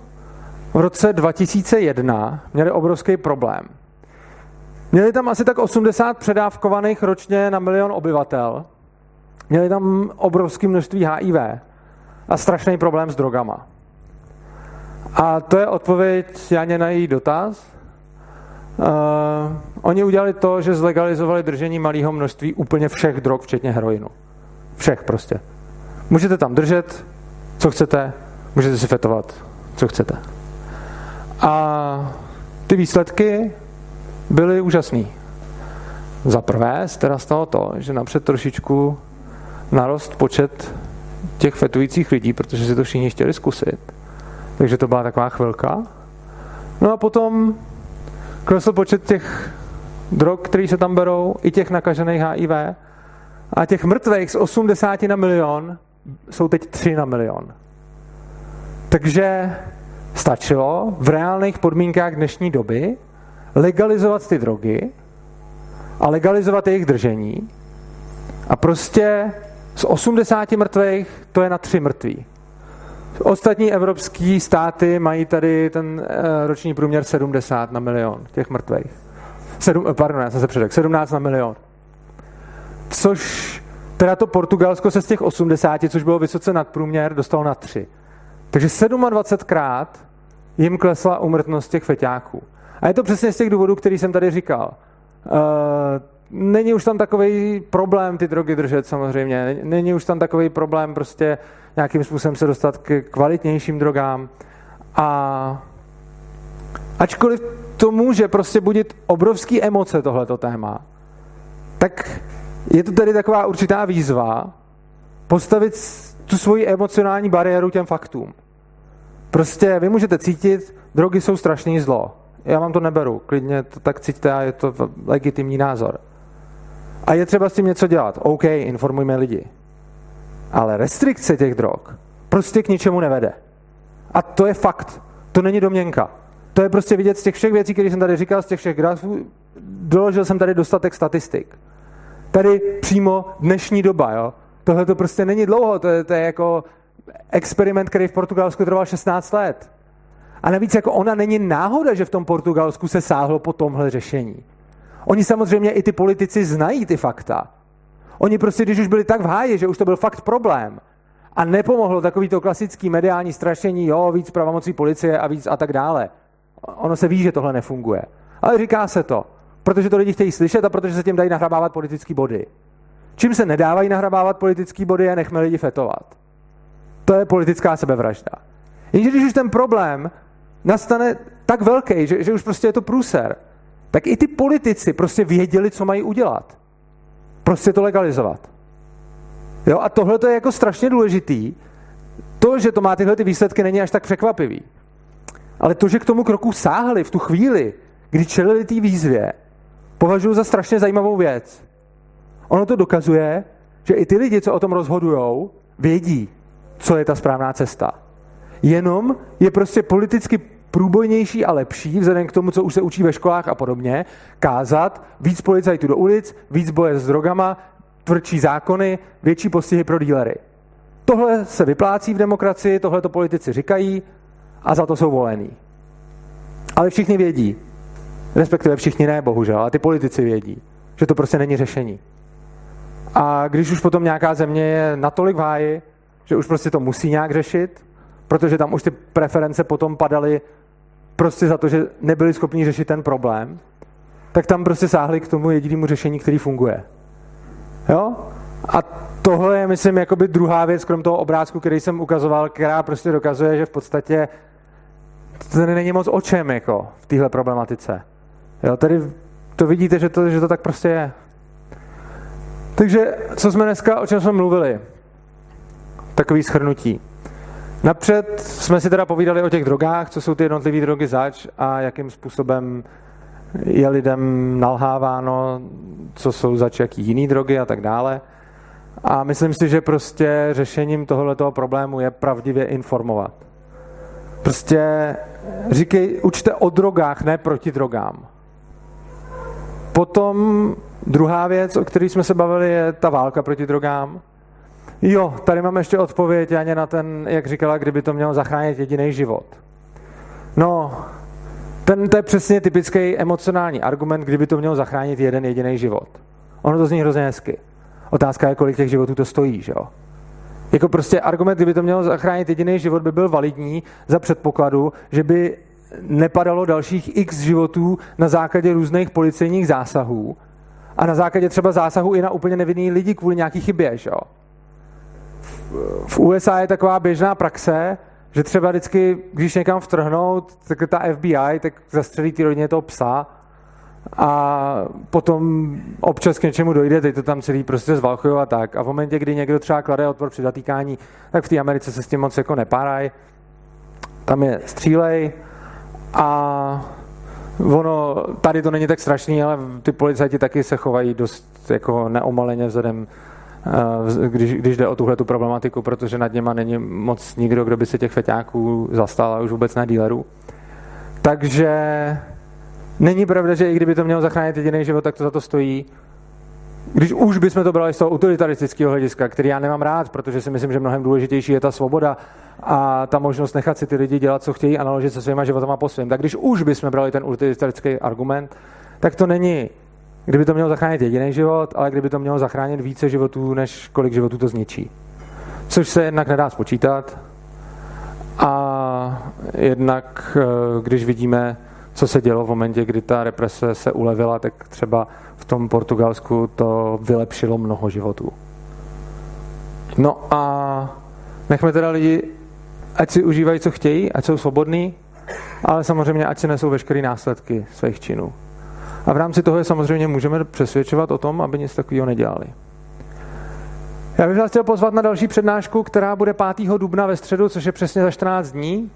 v roce 2001 měli obrovský problém. Měli tam asi tak 80 předávkovaných ročně na milion obyvatel. měli tam obrovské množství HIV a strašný problém s drogama. A to je odpověď Janě na její dotaz. Uh, oni udělali to, že zlegalizovali držení malého množství úplně všech drog, včetně heroinu. Všech prostě. Můžete tam držet, co chcete, můžete si fetovat, co chcete. A ty výsledky byly úžasný. Za prvé teda stalo to, že napřed trošičku narost počet těch fetujících lidí, protože si to všichni chtěli zkusit. Takže to byla taková chvilka. No a potom klesl počet těch drog, které se tam berou, i těch nakažených HIV. A těch mrtvých z 80 na milion jsou teď 3 na milion. Takže stačilo v reálných podmínkách dnešní doby legalizovat ty drogy a legalizovat jejich držení a prostě z 80 mrtvých to je na 3 mrtví. Ostatní evropské státy mají tady ten eh, roční průměr 70 na milion těch mrtvých. Sedm, eh, pardon, já jsem se předek, 17 na milion. Což teda to Portugalsko se z těch 80, což bylo vysoce nadprůměr, dostalo na 3. Takže 27krát jim klesla umrtnost těch feťáků. A je to přesně z těch důvodů, který jsem tady říkal. Uh, není už tam takový problém ty drogy držet samozřejmě. Není už tam takový problém prostě nějakým způsobem se dostat k kvalitnějším drogám. A ačkoliv to může prostě budit obrovský emoce tohleto téma, tak je to tedy taková určitá výzva postavit tu svoji emocionální bariéru těm faktům. Prostě vy můžete cítit, drogy jsou strašný zlo. Já vám to neberu, klidně to tak cítíte a je to legitimní názor. A je třeba s tím něco dělat. OK, informujme lidi. Ale restrikce těch drog prostě k ničemu nevede. A to je fakt. To není domněnka. To je prostě vidět z těch všech věcí, které jsem tady říkal, z těch všech grafů. Doložil jsem tady dostatek statistik. Tady přímo dnešní doba, jo. Tohle to prostě není dlouho, to je, to je jako experiment, který v Portugalsku trval 16 let. A navíc jako ona není náhoda, že v tom Portugalsku se sáhlo po tomhle řešení. Oni samozřejmě i ty politici znají ty fakta. Oni prostě, když už byli tak v háji, že už to byl fakt problém a nepomohlo takový to klasický mediální strašení, jo, víc pravomocí policie a víc a tak dále. Ono se ví, že tohle nefunguje. Ale říká se to, protože to lidi chtějí slyšet a protože se tím dají nahrabávat politické body. Čím se nedávají nahrabávat politické body, je nechme lidi fetovat. To je politická sebevražda. Jenže když už ten problém nastane tak velký, že, že už prostě je to průser, tak i ty politici prostě věděli, co mají udělat. Prostě to legalizovat. Jo, a tohle je jako strašně důležitý. To, že to má tyhle ty výsledky, není až tak překvapivý. Ale to, že k tomu kroku sáhli v tu chvíli, kdy čelili té výzvě, považuji za strašně zajímavou věc. Ono to dokazuje, že i ty lidi, co o tom rozhodují, vědí, co je ta správná cesta. Jenom je prostě politicky průbojnější a lepší, vzhledem k tomu, co už se učí ve školách a podobně, kázat víc policajtů do ulic, víc boje s drogama, tvrdší zákony, větší postihy pro dílery. Tohle se vyplácí v demokracii, tohle to politici říkají a za to jsou volení. Ale všichni vědí, respektive všichni ne, bohužel, ale ty politici vědí, že to prostě není řešení. A když už potom nějaká země je natolik v háji, že už prostě to musí nějak řešit, protože tam už ty preference potom padaly prostě za to, že nebyli schopni řešit ten problém, tak tam prostě sáhli k tomu jedinému řešení, který funguje. Jo? A tohle je, myslím, jakoby druhá věc, krom toho obrázku, který jsem ukazoval, která prostě dokazuje, že v podstatě to není moc o čem jako v téhle problematice. Jo, tady to vidíte, že to, že to tak prostě je. Takže co jsme dneska, o čem jsme mluvili? Takový schrnutí. Napřed jsme si teda povídali o těch drogách, co jsou ty jednotlivé drogy zač a jakým způsobem je lidem nalháváno, co jsou zač, jaký jiný drogy a tak dále. A myslím si, že prostě řešením tohoto problému je pravdivě informovat. Prostě říkej, učte o drogách, ne proti drogám. Potom druhá věc, o které jsme se bavili, je ta válka proti drogám. Jo, tady mám ještě odpověď Janě na ten, jak říkala, kdyby to mělo zachránit jediný život. No, ten, to je přesně typický emocionální argument, kdyby to mělo zachránit jeden jediný život. Ono to zní hrozně hezky. Otázka je, kolik těch životů to stojí, že jo? Jako prostě argument, kdyby to mělo zachránit jediný život, by byl validní za předpokladu, že by nepadalo dalších x životů na základě různých policejních zásahů a na základě třeba zásahů i na úplně nevinný lidi kvůli nějaký chybě, že jo? V USA je taková běžná praxe, že třeba vždycky, když někam vtrhnout, tak ta FBI tak zastřelí ty rodině toho psa a potom občas k něčemu dojde, teď to tam celý prostě zvalchují a tak. A v momentě, kdy někdo třeba klade odpor při zatýkání, tak v té Americe se s tím moc jako nepárají. Tam je střílej a ono, tady to není tak strašný, ale ty policajti taky se chovají dost jako neomaleně vzhledem Eh, když, když jde o tuhle tu problematiku, protože nad něma není moc nikdo, kdo by se těch feťáků zastal, a už vůbec na dílerů. Takže není pravda, že i kdyby to mělo zachránit jediný život, tak to za to stojí. Když už bychom to brali z toho utilitaristického hlediska, který já nemám rád, protože si myslím, že mnohem důležitější je ta svoboda a ta možnost nechat si ty lidi dělat, co chtějí a naložit se svýma životama po svým. Tak když už bychom brali ten utilitaristický argument, tak to není Kdyby to mělo zachránit jediný život, ale kdyby to mělo zachránit více životů, než kolik životů to zničí. Což se jednak nedá spočítat. A jednak, eh, když vidíme, co se dělo v momentě, kdy ta represe se ulevila, tak třeba v tom Portugalsku to vylepšilo mnoho životů. No a nechme teda lidi, ať si užívají, co chtějí, ať jsou svobodní, ale samozřejmě, ať si nesou veškeré následky svých činů. A v rámci toho je samozřejmě můžeme přesvědčovat o tom, aby nic takového nedělali. Já bych vás chtěl pozvat na další přednášku, která bude 5. dubna ve středu, což je přesně za 14 dní.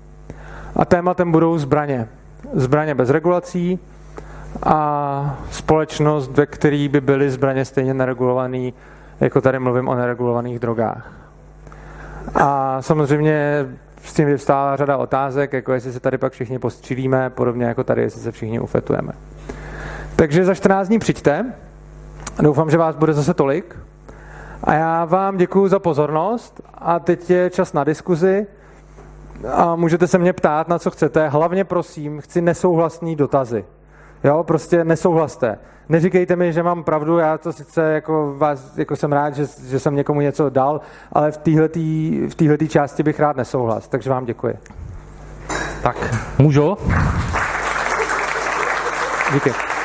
A tématem budou zbraně. Zbraně bez regulací a společnost, ve které by byly zbraně stejně neregulované, jako tady mluvím o neregulovaných drogách. A samozřejmě s tím vyvstává řada otázek, jako jestli se tady pak všichni postřílíme, podobně jako tady, jestli se všichni ufetujeme. Takže za 14 dní přijďte. Doufám, že vás bude zase tolik. A já vám děkuji za pozornost a teď je čas na diskuzi a můžete se mě ptát, na co chcete. Hlavně prosím, chci nesouhlasný dotazy. Jo, prostě nesouhlaste. Neříkejte mi, že mám pravdu, já to sice jako, vás, jako jsem rád, že, že jsem někomu něco dal, ale v této v části bych rád nesouhlas, takže vám děkuji. Tak, můžu? Díky.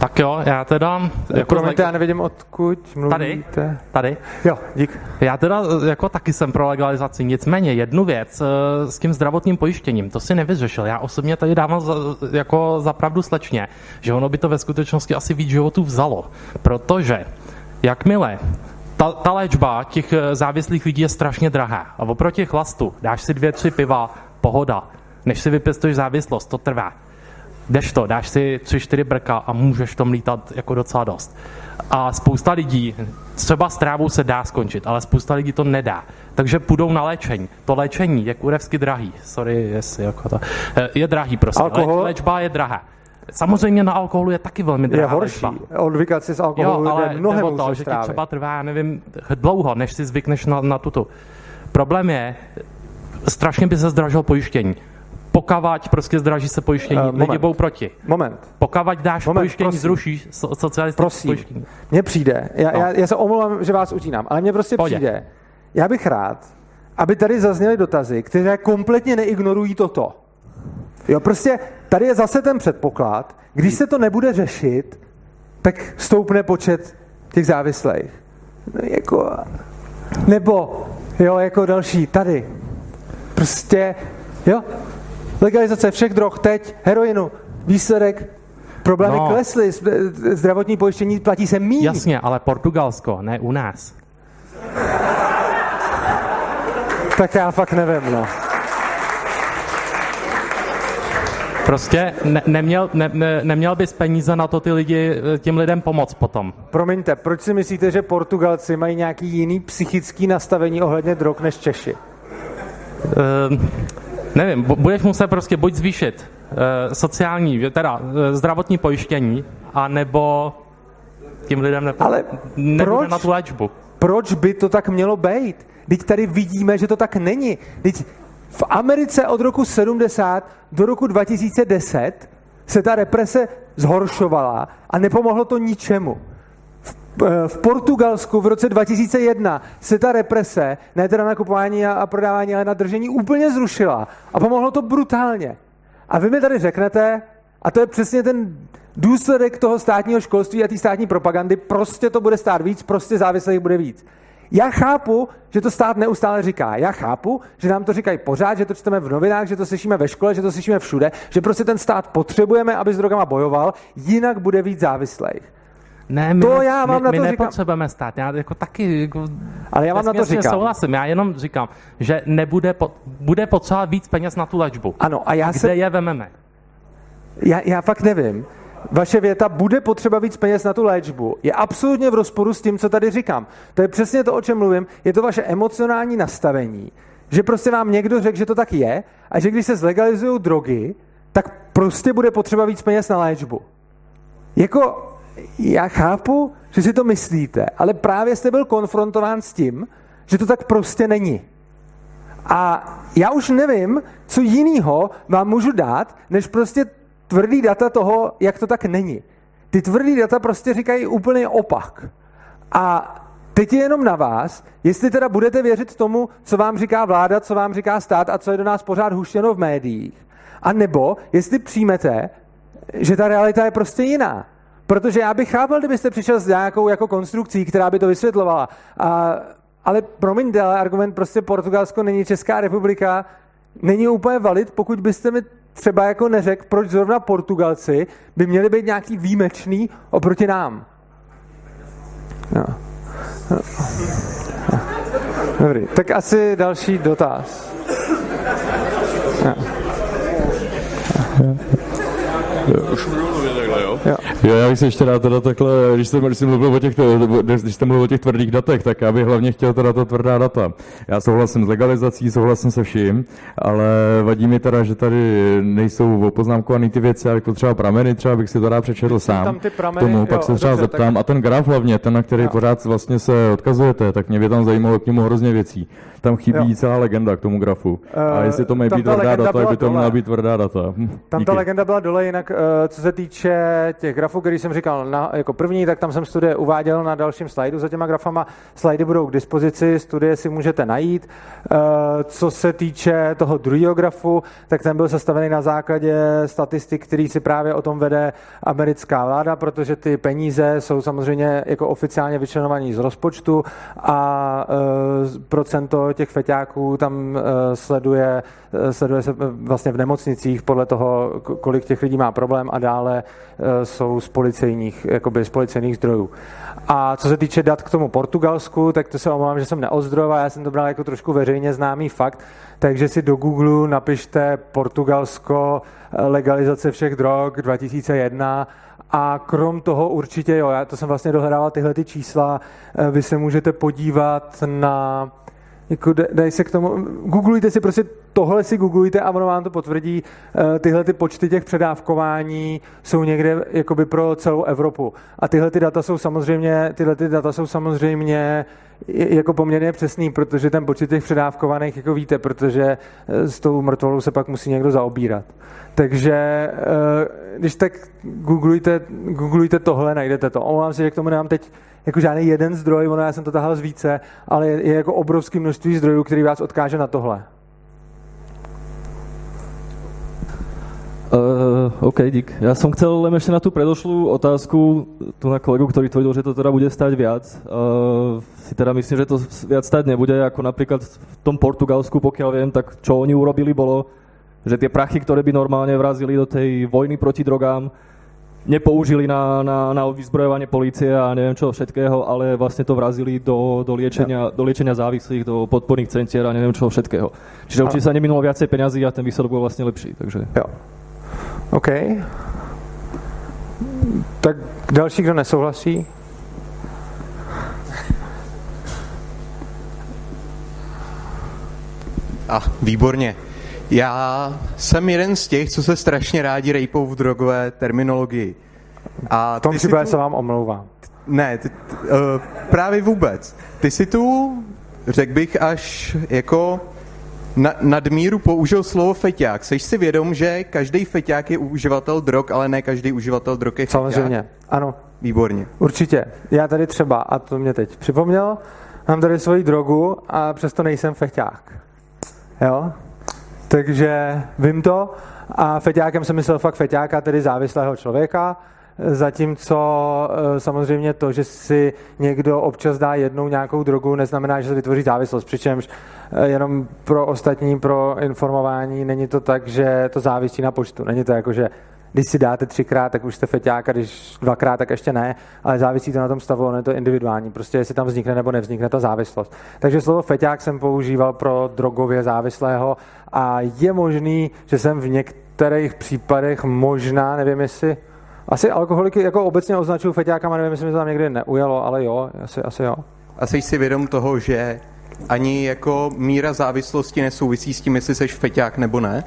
Tak jo, já teda... Jako Promiňte, já nevidím, odkud mluvíte. Tady? Tady? Jo, dík. Já teda jako taky jsem pro legalizaci, nicméně jednu věc eh, s tím zdravotním pojištěním, to si nevyřešil. Já osobně tady dávám za, jako zapravdu slečně, že ono by to ve skutečnosti asi víc životů vzalo, protože jakmile ta, ta léčba těch eh, závislých lidí je strašně drahá a oproti chlastu dáš si dvě, tři piva, pohoda. Než si vypěstuješ závislost, to trvá jdeš to, dáš si tři, čtyři brka a můžeš tom lítat jako docela dost. A spousta lidí, třeba s trávou se dá skončit, ale spousta lidí to nedá. Takže půjdou na léčení. To léčení je kurevsky drahý. Sorry, jestli jako to. Eh, je drahý prostě. Alkohol? Léčba je drahá. Samozřejmě na alkoholu je taky velmi drahá Je horší. Léčba. Odvykat si z alkoholu jo, ale je mnohem to, že ti třeba trvá, já nevím, dlouho, než si zvykneš na, na tuto. Problém je, strašně by se zdražilo pojištění. Pokavať prostě zdraží se pojištění, uh, lidi budou proti. Moment. Pokavať dáš moment, pojištění, prosím. zrušíš socialistické prosím. pojištění. Mně přijde, já, no. já, já se omlouvám, že vás utínám, ale mně prostě Pojde. přijde, já bych rád, aby tady zazněly dotazy, které kompletně neignorují toto. Jo, prostě tady je zase ten předpoklad, když se to nebude řešit, tak stoupne počet těch závislých. No, jako, nebo, jo, jako další, tady. Prostě, jo, Legalizace všech drog teď, heroinu, výsledek, problémy no. klesly, zdravotní pojištění platí se míň. Jasně, ale Portugalsko, ne u nás. Tak já fakt nevím, no. Prostě ne, neměl, ne, ne, neměl bys peníze na to ty lidi, těm lidem pomoct potom. Promiňte, proč si myslíte, že Portugalci mají nějaký jiný psychický nastavení ohledně drog než Češi? Uh, Nevím, budeš muset prostě buď zvýšit uh, sociální, teda uh, zdravotní pojištění, anebo tím lidem nepo, Ale proč, na tu léčbu. Proč by to tak mělo být? Teď tady vidíme, že to tak není. Teď v Americe od roku 70 do roku 2010 se ta represe zhoršovala a nepomohlo to ničemu. V, Portugalsku v roce 2001 se ta represe, ne teda na kupování a, a prodávání, ale na držení úplně zrušila a pomohlo to brutálně. A vy mi tady řeknete, a to je přesně ten důsledek toho státního školství a té státní propagandy, prostě to bude stát víc, prostě závislých bude víc. Já chápu, že to stát neustále říká. Já chápu, že nám to říkají pořád, že to čteme v novinách, že to slyšíme ve škole, že to slyšíme všude, že prostě ten stát potřebujeme, aby s drogama bojoval, jinak bude víc závislých. Ne, my, to já vám my, na to my nepotřebujeme říkám. stát. Já jako taky jako Ale já vám na to říkám. souhlasím. Já jenom říkám, že nebude po, bude potřeba víc peněz na tu léčbu. Ano, a já Kde se... je vememe? Já, já fakt nevím. Vaše věta bude potřeba víc peněz na tu léčbu. Je absolutně v rozporu s tím, co tady říkám. To je přesně to, o čem mluvím. Je to vaše emocionální nastavení, že prostě vám někdo řekl, že to tak je a že když se zlegalizují drogy, tak prostě bude potřeba víc peněz na léčbu. Jako, já chápu, že si to myslíte, ale právě jste byl konfrontován s tím, že to tak prostě není. A já už nevím, co jiného vám můžu dát, než prostě tvrdý data toho, jak to tak není. Ty tvrdý data prostě říkají úplně opak. A teď je jenom na vás, jestli teda budete věřit tomu, co vám říká vláda, co vám říká stát a co je do nás pořád huštěno v médiích. A nebo jestli přijmete, že ta realita je prostě jiná. Protože já bych chápal, kdybyste přišel s nějakou jako konstrukcí, která by to vysvětlovala. A, ale promiňte, ale argument prostě Portugalsko není Česká republika, není úplně valid, pokud byste mi třeba jako neřekl, proč zrovna Portugalci by měli být nějaký výjimečný oproti nám. No. No. Dobrý, tak asi další dotaz. No. Už Jo. jo, já bych se ještě rád teda takhle, když jsem, když jsem mluvil o těch, když jste mluvil o těch tvrdých datech, tak já bych hlavně chtěl teda ta tvrdá data. Já souhlasím s legalizací, souhlasím se vším, ale vadí mi teda, že tady nejsou opoznámkované ty věci, jako třeba prameny, třeba bych si to rád přečetl sám. Tam ty prameny, tomu, jo, pak se třeba dobře, zeptám. Tak... A ten graf hlavně, ten, na který jo. pořád vlastně se odkazujete, tak mě by tam zajímalo k němu hrozně věcí. Tam chybí jo. celá legenda k tomu grafu. Uh, a jestli to mají být tvrdá data, tak by to měla být tvrdá data. Hm, tam díky. ta legenda byla dole, jinak uh, co se týče těch grafů, který jsem říkal na, jako první, tak tam jsem studie uváděl na dalším slajdu za těma grafama. Slajdy budou k dispozici, studie si můžete najít. Uh, co se týče toho druhého grafu, tak ten byl sestavený na základě statistik, který si právě o tom vede americká vláda, protože ty peníze jsou samozřejmě jako oficiálně vyčlenovaní z rozpočtu a uh, procento těch feťáků tam eh, sleduje, eh, sleduje se eh, vlastně v nemocnicích podle toho, kolik těch lidí má problém a dále jsou z policejních, jakoby z policejních zdrojů. A co se týče dat k tomu Portugalsku, tak to se omlouvám, že jsem neozdrojoval, já jsem to bral jako trošku veřejně známý fakt, takže si do Google napište Portugalsko legalizace všech drog 2001 a krom toho určitě, jo, já to jsem vlastně dohledával tyhle ty čísla, vy se můžete podívat na jako dají se k tomu, googlujte si prostě tohle si googlujte a ono vám to potvrdí. Eh, tyhle ty počty těch předávkování jsou někde jakoby pro celou Evropu. A tyhle ty data jsou samozřejmě, tyhle ty data jsou samozřejmě jako poměrně přesný, protože ten počet těch předávkovaných, jako víte, protože eh, s tou mrtvolou se pak musí někdo zaobírat. Takže eh, když tak googlujte, googlujte tohle, najdete to. Omlouvám se, že k tomu nemám teď jako žádný jeden zdroj, ono já jsem to tahal z více, ale je, je jako obrovské množství zdrojů, který vás odkáže na tohle. Uh, OK, dík. Ja som chcel len ešte na tú predošlú otázku, tu na kolegu, ktorý tvrdil, že to teda bude stať viac. Uh, si teda myslím, že to viac stať nebude, ako napríklad v tom Portugalsku, pokiaľ viem, tak čo oni urobili bolo, že tie prachy, ktoré by normálne vrazili do tej vojny proti drogám, nepoužili na, na, na vyzbrojovanie policie a neviem čo všetkého, ale vlastne to vrazili do, do, liečenia, do liečenia závislých, do podporných centier a neviem čo všetkého. Čiže určite sa neminulo viacej peňazí a ten výsledok bol vlastne lepší. Takže... Jo. OK. Tak další, kdo nesouhlasí? A, výborně. Já jsem jeden z těch, co se strašně rádi rejpou v drogové terminologii. A v tom případě tu... se vám omlouvám. Ne, ty, uh, právě vůbec. Ty si tu, řekl bych, až jako na, nadmíru použil slovo feťák. Jsi si vědom, že každý feťák je uživatel drog, ale ne každý uživatel drog je feťák? Samozřejmě, ano. Výborně. Určitě. Já tady třeba, a to mě teď připomněl, mám tady svoji drogu a přesto nejsem feťák. Jo? Takže vím to a feťákem jsem myslel fakt feťáka, tedy závislého člověka, Zatímco eh, samozřejmě to, že si někdo občas dá jednou nějakou drogu, neznamená, že se vytvoří závislost. Přičemž jenom pro ostatní, pro informování, není to tak, že to závisí na počtu. Není to jako, že když si dáte třikrát, tak už jste feťák a když dvakrát, tak ještě ne, ale závisí to na tom stavu, ono je to individuální, prostě jestli tam vznikne nebo nevznikne ta závislost. Takže slovo feťák jsem používal pro drogově závislého a je možný, že jsem v některých případech možná, nevím jestli asi alkoholiky jako obecně označují feťákama, nevím, jestli mi to tam někdy neujalo, ale jo, asi, asi jo. A jsi si vědom toho, že ani jako míra závislosti nesouvisí s tím, jestli jsi feťák nebo ne?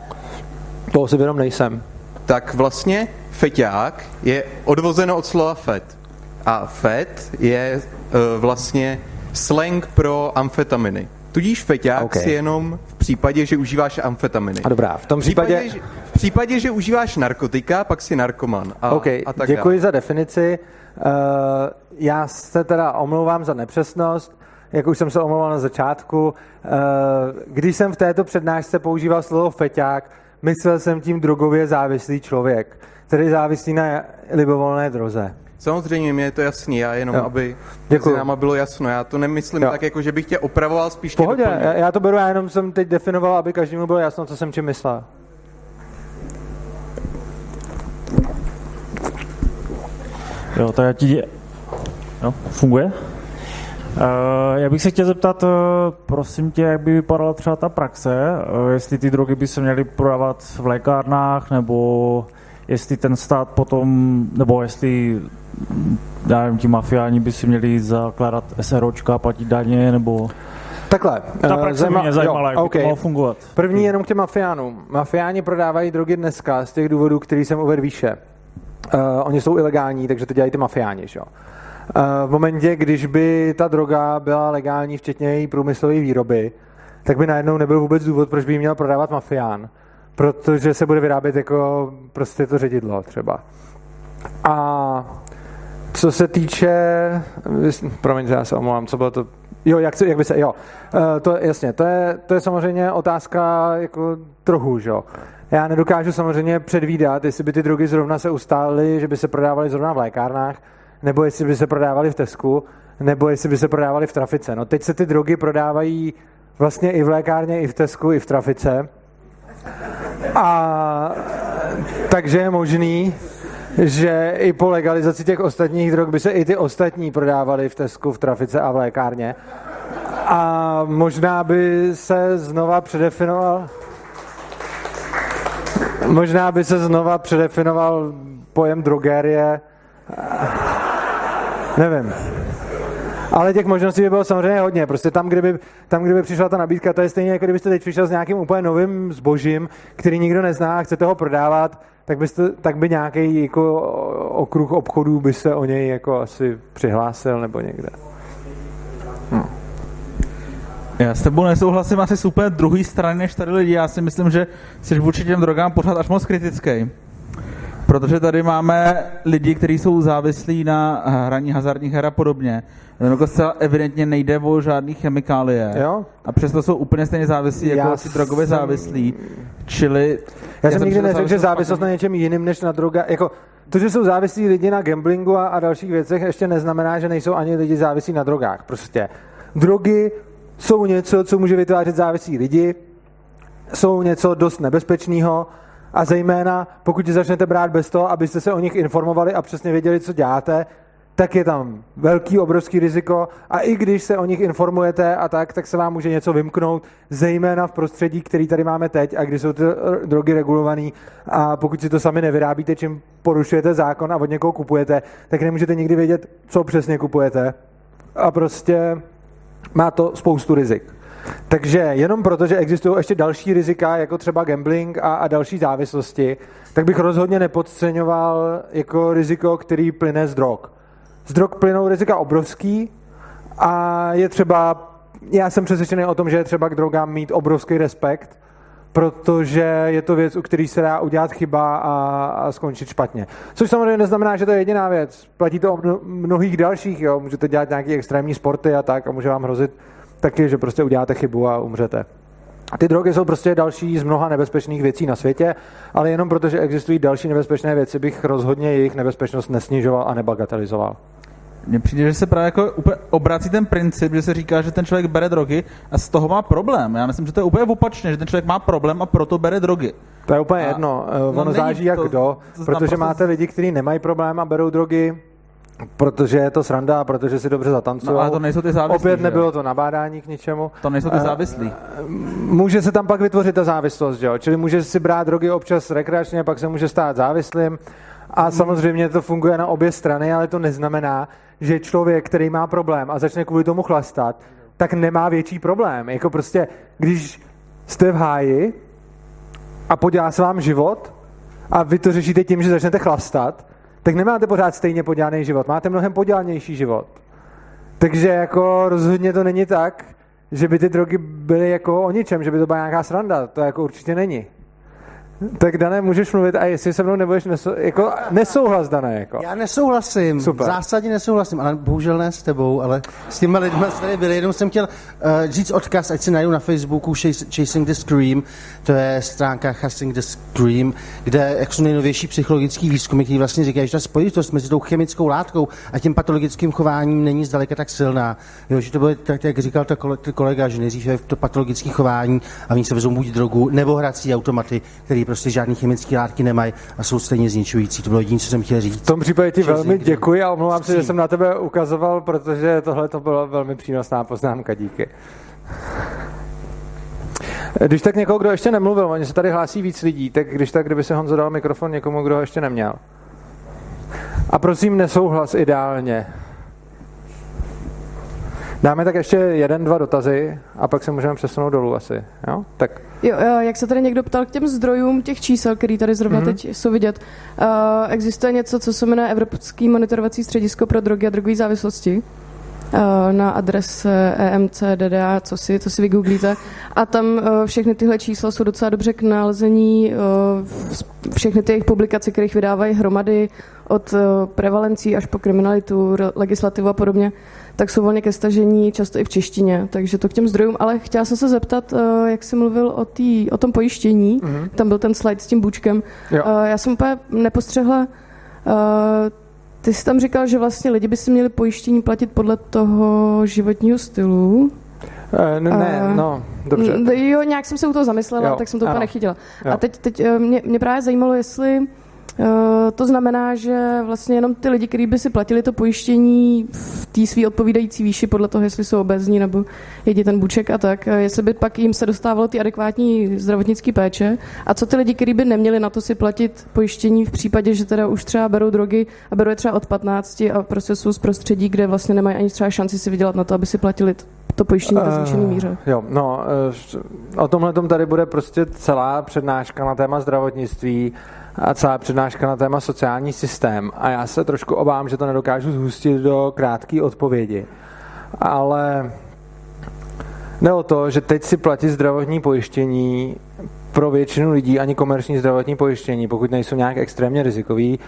To si vědom nejsem. Tak vlastně feťák je odvozeno od slova fet. A fet je uh, vlastně slang pro amfetaminy. Tudíž feťák okay. si jenom v případě, že užíváš amfetaminy. A dobrá, v tom případě... V případě, v případě že užíváš narkotika, pak si narkoman. A, okay, a tak děkuji dále. za definici. Uh, já se teda omlouvám za nepřesnost, jak už jsem se omlouval na začátku. Uh, když jsem v této přednášce používal slovo feťák, myslel jsem tím drogově závislý člověk, který závislý na libovolné droze. Samozřejmě, mě je to jasný, já jenom, jo. aby Děkuju. nám bylo jasno. Já to nemyslím jo. tak, jako že bych tě opravoval, spíš Pohodě, já, já to beru, já jenom jsem teď definoval, aby každému bylo jasno, co jsem čím myslel. Jo, tak já ti... No, funguje? Uh, já bych se chtěl zeptat, uh, prosím tě, jak by vypadala třeba ta praxe, uh, jestli ty drogy by se měly prodávat v lékárnách, nebo jestli ten stát potom, nebo jestli já nevím, ti mafiáni by si měli zakládat SROčka, platit daně, nebo... Takhle. Ta praxe Zajma... mě zajímala, jak okay. by to mohlo fungovat. První jenom k těm mafiánům. Mafiáni prodávají drogy dneska z těch důvodů, který jsem uvedl výše. Uh, oni jsou ilegální, takže to dělají ty mafiáni, že? Uh, v momentě, když by ta droga byla legální, včetně její průmyslové výroby, tak by najednou nebyl vůbec důvod, proč by ji měl prodávat mafián protože se bude vyrábět jako prostě to ředidlo třeba. A co se týče, promiň, já se omlouvám, co bylo to, jo, jak, jak by se, jo, eh, to jasně, to je, to je samozřejmě otázka jako trochu, jo. Já nedokážu samozřejmě předvídat, jestli by ty drogy zrovna se ustály, že by se prodávaly zrovna v lékárnách, nebo jestli by se prodávaly v Tesku, nebo jestli by se prodávaly v trafice. No teď se ty drogy prodávají vlastně i v lékárně, i v Tesku, i v trafice. A takže je možný, že i po legalizaci těch ostatních drog by se i ty ostatní prodávaly v Tesku, v trafice a v lékárně. A možná by se znova předefinoval možná by se znova předefinoval pojem drogérie. Nevím. Ale těch možností by bylo samozřejmě hodně. Prostě tam, kdyby, tam, kdyby přišla ta nabídka, to je stejně jako kdybyste teď přišel s nějakým úplně novým zbožím, který nikdo nezná a chcete ho prodávat, tak, byste, tak by nějaký jako okruh obchodů by se o něj jako asi přihlásil nebo někde. Hm. Já s tebou nesouhlasím asi z úplně druhé strany než tady lidi. Já si myslím, že jsi vůči těm drogám pořád až moc kritický. Protože tady máme lidi, kteří jsou závislí na hraní hazardních her a podobně. Jako se evidentně nejde o žádný chemikálie. Jo? A přesto jsou úplně stejně závislí jako já drogově jsem... závislí. Čili... Já, já jsem nikdy neřekl, že závislost na něčem jiným než na droga. Jako, to, že jsou závislí lidi na gamblingu a, a dalších věcech, ještě neznamená, že nejsou ani lidi závislí na drogách. Prostě drogy jsou něco, co může vytvářet závislí lidi, jsou něco dost nebezpečného a zejména pokud začnete brát bez toho, abyste se o nich informovali a přesně věděli, co děláte, tak je tam velký, obrovský riziko. A i když se o nich informujete a tak, tak se vám může něco vymknout, zejména v prostředí, který tady máme teď a kdy jsou ty eh, drogy regulované a pokud si to sami nevyrábíte, čím porušujete zákon a od někoho kupujete, tak nemůžete nikdy vědět, co přesně kupujete. A prostě má to spoustu rizik. Takže jenom proto, že existují ještě další rizika, jako třeba gambling a, a další závislosti, tak bych rozhodně nepodceňoval jako riziko, který plyne z drog. Z drog plynou rizika obrovský a je třeba já jsem přesvědčený o tom, že je třeba k drogám mít obrovský respekt, protože je to věc, u který se dá udělat chyba a, a skončit špatně. Což samozřejmě neznamená, že to je jediná věc. Platí to o mnohých dalších, jo. Můžete dělat nějaké extrémní sporty a tak a může vám hrozit taky, že prostě uděláte chybu a umřete. Ty drogy jsou prostě další z mnoha nebezpečných věcí na světě, ale jenom protože existují další nebezpečné věci, bych rozhodně jejich nebezpečnost nesnižoval a nebagatelizoval. Mně přijde, že se právě jako úplně obrací ten princip, že se říká, že ten člověk bere drogy a z toho má problém. Já myslím, že to je úplně opačně, že ten člověk má problém a proto bere drogy. To je úplně a, jedno. No, ono záží jak to, kdo, to protože prostě... máte lidi, kteří nemají problém a berou drogy, protože je to sranda, protože si dobře zatancují. No, ale to nejsou ty závislí. Opět nebylo to nabádání k ničemu. To nejsou ty závislí. Může se tam pak vytvořit ta závislost, jo? čili může si brát drogy občas rekreačně, pak se může stát závislým. A samozřejmě to funguje na obě strany, ale to neznamená, že člověk, který má problém a začne kvůli tomu chlastat, tak nemá větší problém. Jako prostě, když jste v háji a podělá se vám život a vy to řešíte tím, že začnete chlastat, tak nemáte pořád stejně podělaný život. Máte mnohem podělanější život. Takže jako rozhodně to není tak, že by ty drogy byly jako o ničem, že by to byla nějaká sranda. To jako určitě není. Tak Dané, můžeš mluvit a jestli se mnou nebudeš nesou, jako nesouhlas, Dané. Jako. Já nesouhlasím, Super. v zásadě nesouhlasím, ale bohužel ne s tebou, ale s těma lidmi, co tady byli. Jenom jsem chtěl uh, říct odkaz, ať si najdu na Facebooku Chasing the Scream, to je stránka Chasing the Scream, kde jak jsou nejnovější psychologický výzkumy, který vlastně říkají, že ta spojitost mezi tou chemickou látkou a tím patologickým chováním není zdaleka tak silná. Jo, že to bylo tak, jak říkal ta kolega, že nejdřív je to patologické chování a oni se vezou buď drogu nebo hrací automaty, který prostě žádný chemické látky nemají a jsou stejně zničující. To bylo jediné, co jsem chtěl říct. V tom případě ti velmi děkuji a omlouvám se, že jsem na tebe ukazoval, protože tohle to byla velmi přínosná poznámka. Díky. Když tak někoho, kdo ještě nemluvil, oni se tady hlásí víc lidí, tak když tak, kdyby se Honzo dal mikrofon někomu, kdo ho ještě neměl. A prosím, nesouhlas ideálně. Dáme tak ještě jeden, dva dotazy a pak se můžeme přesunout dolů asi. Jo? Tak. Jo, jak se tady někdo ptal k těm zdrojům těch čísel, který tady zrovna mm-hmm. teď jsou vidět, uh, existuje něco, co se jmenuje Evropský monitorovací středisko pro drogy a drogové závislosti uh, na adrese EMCDDA, co si, co si vygooglíte. A tam všechny tyhle čísla jsou docela dobře k nalezení, všechny ty jejich publikace, kterých vydávají hromady od prevalencí až po kriminalitu, legislativu a podobně tak jsou volně ke stažení, často i v češtině, takže to k těm zdrojům. Ale chtěla jsem se zeptat, eh, jak jsi mluvil o, tý, o tom pojištění, mm-hmm. tam byl ten slide s tím bučkem. Jo. Eh, já jsem úplně nepostřehla, eh, ty jsi tam říkal, že vlastně lidi by si měli pojištění platit podle toho životního stylu. Ne, uh, no, dobře. Jo, nějak jsem se u toho zamyslela, jo, tak jsem to úplně nechytila. Jo. A teď, teď mě, mě právě zajímalo, jestli to znamená, že vlastně jenom ty lidi, kteří by si platili to pojištění v té své odpovídající výši podle toho, jestli jsou obezní nebo jedí ten buček a tak, eh, jestli by pak jim se dostávalo ty adekvátní zdravotnické péče. A co ty lidi, kteří by neměli na to si platit pojištění v případě, že teda už třeba berou drogy a berou je třeba od 15 a prostě jsou z prostředí, kde vlastně nemají ani třeba šanci si vydělat na to, aby si platili to pojištění ve zvýšené míře. Uh, jo, no, o tomhle tom tady bude prostě celá přednáška na téma zdravotnictví a celá přednáška na téma sociální systém. A já se trošku obávám, že to nedokážu zhustit do krátké odpovědi. Ale jde o to, že teď si platí zdravotní pojištění pro většinu lidí ani komerční zdravotní pojištění, pokud nejsou nějak extrémně rizikový,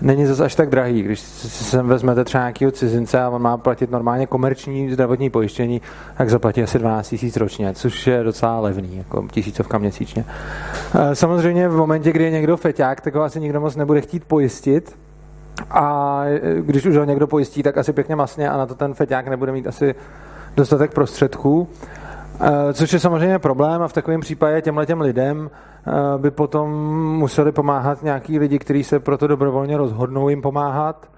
není zase až tak drahý. Když si vezmete třeba nějakého cizince a on má platit normálně komerční zdravotní pojištění, tak zaplatí asi 12 tisíc ročně, což je docela levný, jako tisícovka měsíčně. Eh, samozřejmě v momentě, kdy je někdo feťák, tak ho asi nikdo moc nebude chtít pojistit, a eh, když už ho někdo pojistí, tak asi pěkně masně a na to ten feťák nebude mít asi dostatek prostředků. Eh, což je samozřejmě problém a v takovém případě těmhle těm lidem eh, by potom museli pomáhat nějaký lidi, kteří se proto dobrovolně rozhodnou jim pomáhat.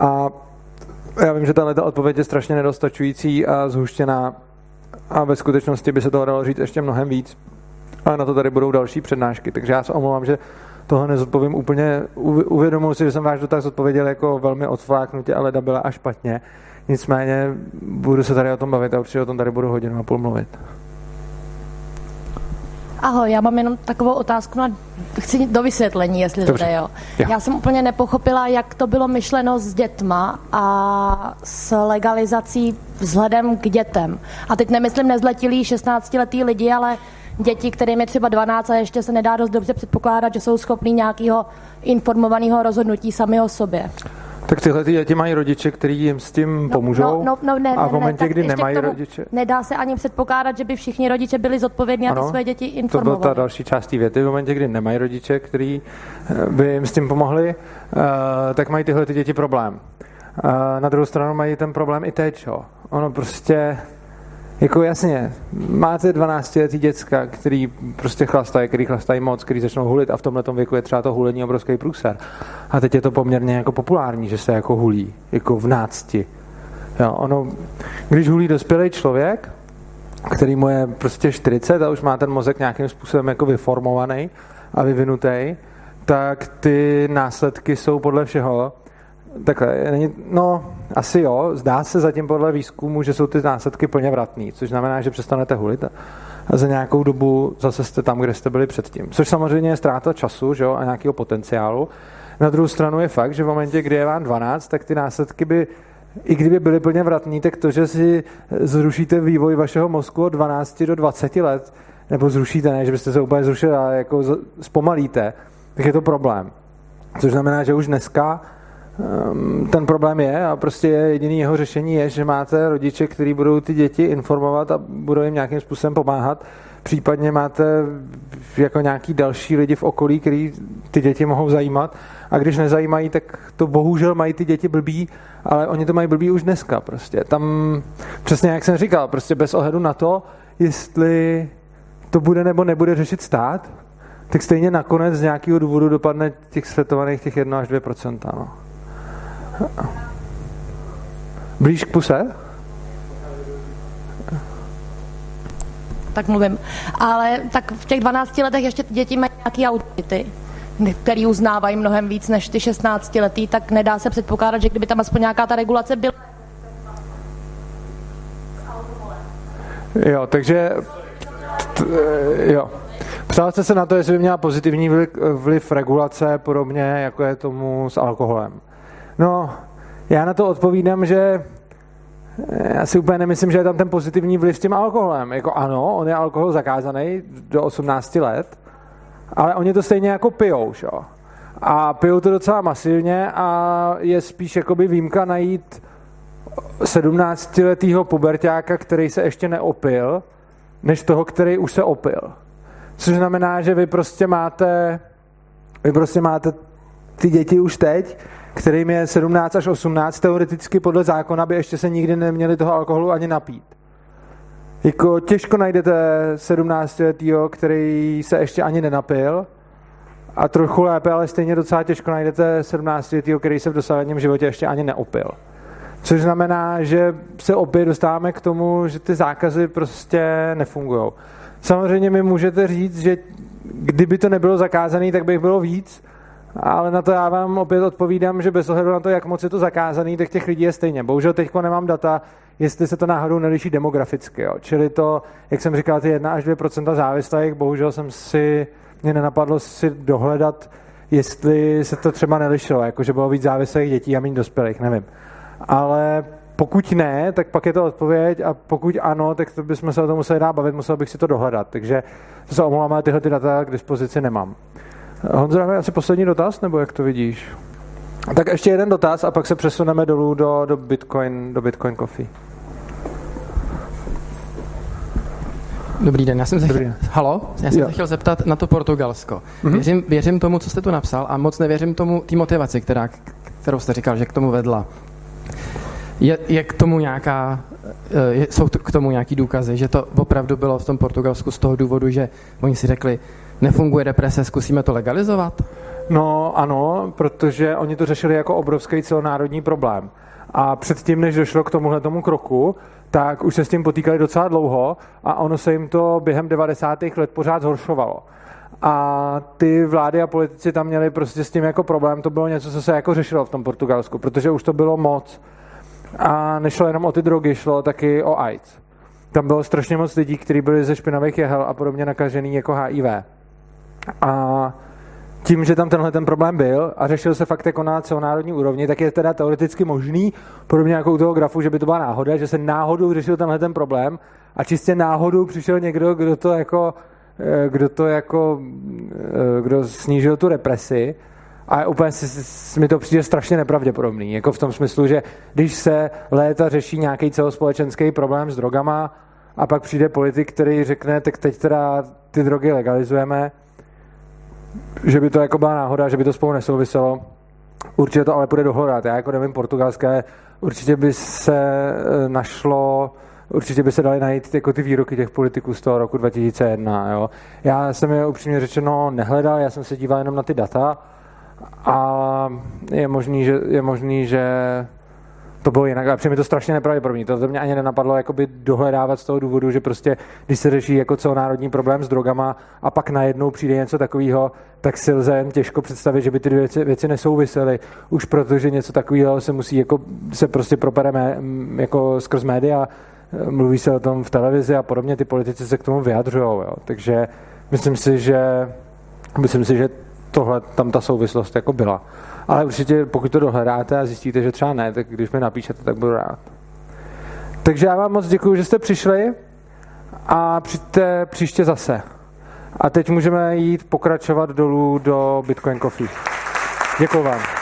A já vím, že tahle odpověď je strašně nedostačující a zhuštěná a ve skutečnosti by se toho dalo říct ještě mnohem víc. Ale na to tady budou další přednášky, takže já se omlouvám, že toho nezodpovím úplně. Uvědomuji si, že jsem váš dotaz odpověděl jako velmi odfláknutě, ale byla až špatně. Nicméně budu se tady o tom bavit a určitě o tom tady budu hodinu a půl mluvit. Ahoj, já mám jenom takovou otázku na chci do vysvětlení, jestli Dobře. to jde, jo. Já. jsem úplně nepochopila, jak to bylo myšleno s dětma a s legalizací vzhledem k dětem. A teď nemyslím nezletilý 16-letý lidi, ale děti, kterým je třeba 12 a ještě se nedá dost dobře předpokládat, že jsou schopní nějakého informovaného rozhodnutí sami o sobě. Tak tyhle ty děti mají rodiče, kteří jim s tím no, pomůžou. No, no, no, ne, a v momentě, ne, kdy nemají rodiče. Nedá se ani předpokládat, že by všichni rodiče byli zodpovědní a ty své děti informovali. To byla ta další část té věty. V momentě, kdy nemají rodiče, kteří eh, by jim s tím pomohli, uh, tak mají tyhle ty děti problém. Uh, na druhou stranu mají ten problém i teď. Jo. Ono prostě jako jasně, máte 12 letý děcka, který prostě chlastají, který chlastají moc, který začnou hulit a v tomhle věku je třeba to hulení obrovský průser. A teď je to poměrně jako populární, že se jako hulí, jako v nácti. Jo, ono, když hulí dospělý člověk, který mu je prostě 40 a už má ten mozek nějakým způsobem jako vyformovaný a vyvinutý, tak ty následky jsou podle všeho Takhle, no, asi jo, zdá se zatím podle výzkumu, že jsou ty následky plně vratný, což znamená, že přestanete hulit a za nějakou dobu zase jste tam, kde jste byli předtím. Což samozřejmě je ztráta času že jo, a nějakého potenciálu. Na druhou stranu je fakt, že v momentě, kdy je vám 12, tak ty následky by i kdyby byly plně vratný, tak to, že si zrušíte vývoj vašeho mozku od 12 do 20 let, nebo zrušíte, ne, že byste se úplně zrušili, ale jako zpomalíte, tak je to problém. Což znamená, že už dneska ten problém je a prostě jediný jeho řešení je, že máte rodiče, kteří budou ty děti informovat a budou jim nějakým způsobem pomáhat. Případně máte jako nějaký další lidi v okolí, který ty děti mohou zajímat a když nezajímají, tak to bohužel mají ty děti blbý, ale oni to mají blbý už dneska prostě. Tam přesně jak jsem říkal, prostě bez ohledu na to, jestli to bude nebo nebude řešit stát, tak stejně nakonec z nějakého důvodu dopadne těch světovaných těch 1 až 2 no. Blíž k puse? Tak mluvím. Ale tak v těch 12 letech ještě ty děti mají nějaké autority, který uznávají mnohem víc než ty 16 letý, tak nedá se předpokládat, že kdyby tam aspoň nějaká ta regulace byla. Jo, takže t, jo. Ptala jste se na to, jestli by měla pozitivní vliv, vliv regulace, podobně jako je tomu s alkoholem. No, já na to odpovídám, že eh, já si úplně nemyslím, že je tam ten pozitivní vliv s tím alkoholem. Jako ano, on je alkohol zakázaný do 18 let, ale oni to stejně jako pijou, šo? A pijou to docela masivně a je spíš jakoby výjimka najít 17-letého pubertáka, který se ještě neopil, než toho, který už se opil. Což znamená, že vy prostě máte vy prostě máte ty děti už teď, kterým je 17 až 18, teoreticky podle zákona by ještě se nikdy neměli toho alkoholu ani napít. Jako těžko najdete 17 letýho, který se ještě ani nenapil a trochu lépe, ale stejně docela těžko najdete 17 letýho, který se v dosavadním životě ještě ani neopil. Což znamená, že se opět dostáváme k tomu, že ty zákazy prostě nefungují. Samozřejmě mi můžete říct, že kdyby to nebylo zakázané, tak bych bylo víc, ale na to já vám opět odpovídám, že bez ohledu na to, jak moc je to zakázaný, tak těch lidí je stejně. Bohužel teď nemám data, jestli se to náhodou neliší demograficky. Jo. Čili to, jak jsem říkal, ty 1 až 2% závislých, bohužel jsem si, mě nenapadlo si dohledat, jestli se to třeba nelišilo, jako že bylo víc závislých dětí a méně dospělých, nevím. Ale pokud ne, tak pak je to odpověď a pokud ano, tak to bychom se o tom museli dát bavit, musel bych si to dohledat. Takže to se omlouvám, ale tyhle ty data k dispozici nemám. Honzo, asi poslední dotaz, nebo jak to vidíš? Tak ještě jeden dotaz a pak se přesuneme dolů do, do Bitcoin, do Bitcoin Coffee. Dobrý den, já jsem se Dobrý chtěl, halo, já jsem se chtěl zeptat na to Portugalsko. Mm-hmm. Věřím, věřím tomu, co jste tu napsal a moc nevěřím tomu té motivaci, která, kterou jste říkal, že k tomu vedla. Je, je k tomu nějaká, eh, je, jsou k tomu nějaký důkazy, že to opravdu bylo v tom Portugalsku z toho důvodu, že oni si řekli, nefunguje deprese, zkusíme to legalizovat? No ano, protože oni to řešili jako obrovský celonárodní problém. A předtím, než došlo k tomuhle tomu kroku, tak už se s tím potýkali docela dlouho a ono se jim to během 90. let pořád zhoršovalo. A ty vlády a politici tam měli prostě s tím jako problém, to bylo něco, co se jako řešilo v tom Portugalsku, protože už to bylo moc. A nešlo jenom o ty drogy, šlo taky o AIDS. tam bylo strašně moc lidí, kteří byli ze špinavých jehel a podobně nakažený jako HIV. A tím, že tam tenhle ten problém byl a řešil se fakt jako na celonárodní úrovni, tak je teda teoreticky možný, podobně jako u toho grafu, že by to byla náhoda, že se náhodou řešil tenhle ten problém a čistě náhodou přišel někdo, kdo to jako, eh, kdo to jako, eh, kdo snížil tu represi a úplně si, si, mi to přijde strašně nepravděpodobný. Jako v tom smyslu, že když se léta řeší nějaký celospolečenský problém s drogama a pak přijde politik, který řekne, tak teď teda ty drogy legalizujeme, že by to jako byla náhoda, že by to spolu nesouviselo. Určitě to ale půjde dohledat. Já jako nevím portugalské, určitě by se e, našlo, určitě by se dali najít jako ty výroky těch politiků z toho roku 2001. Jo. Já jsem je upřímně řečeno nehledal, já jsem se díval jenom na ty data a je možný, že, je možný, že to bylo jinak. A přijde mi to strašně nepravděpodobné. To, mě ani nenapadlo jakoby dohledávat z toho důvodu, že prostě, když se řeší jako celonárodní problém s drogama a pak najednou přijde něco takového, tak si lze jen těžko představit, že by ty dvě věci, věci nesouvisely. Už protože něco takového se musí jako, se prostě propere mé, jako skrz média, mluví se o tom v televizi a podobně, ty politici se k tomu vyjadřují. Takže myslím si, že myslím si, že tohle, tam ta souvislost jako byla. Ale určitě, pokud to dohledáte a zjistíte, že třeba ne, tak když mi napíšete, tak budu rád. Takže já vám moc děkuji, že jste přišli a přijďte příště zase. A teď můžeme jít pokračovat dolů do Bitcoin Coffee. Děkuji vám.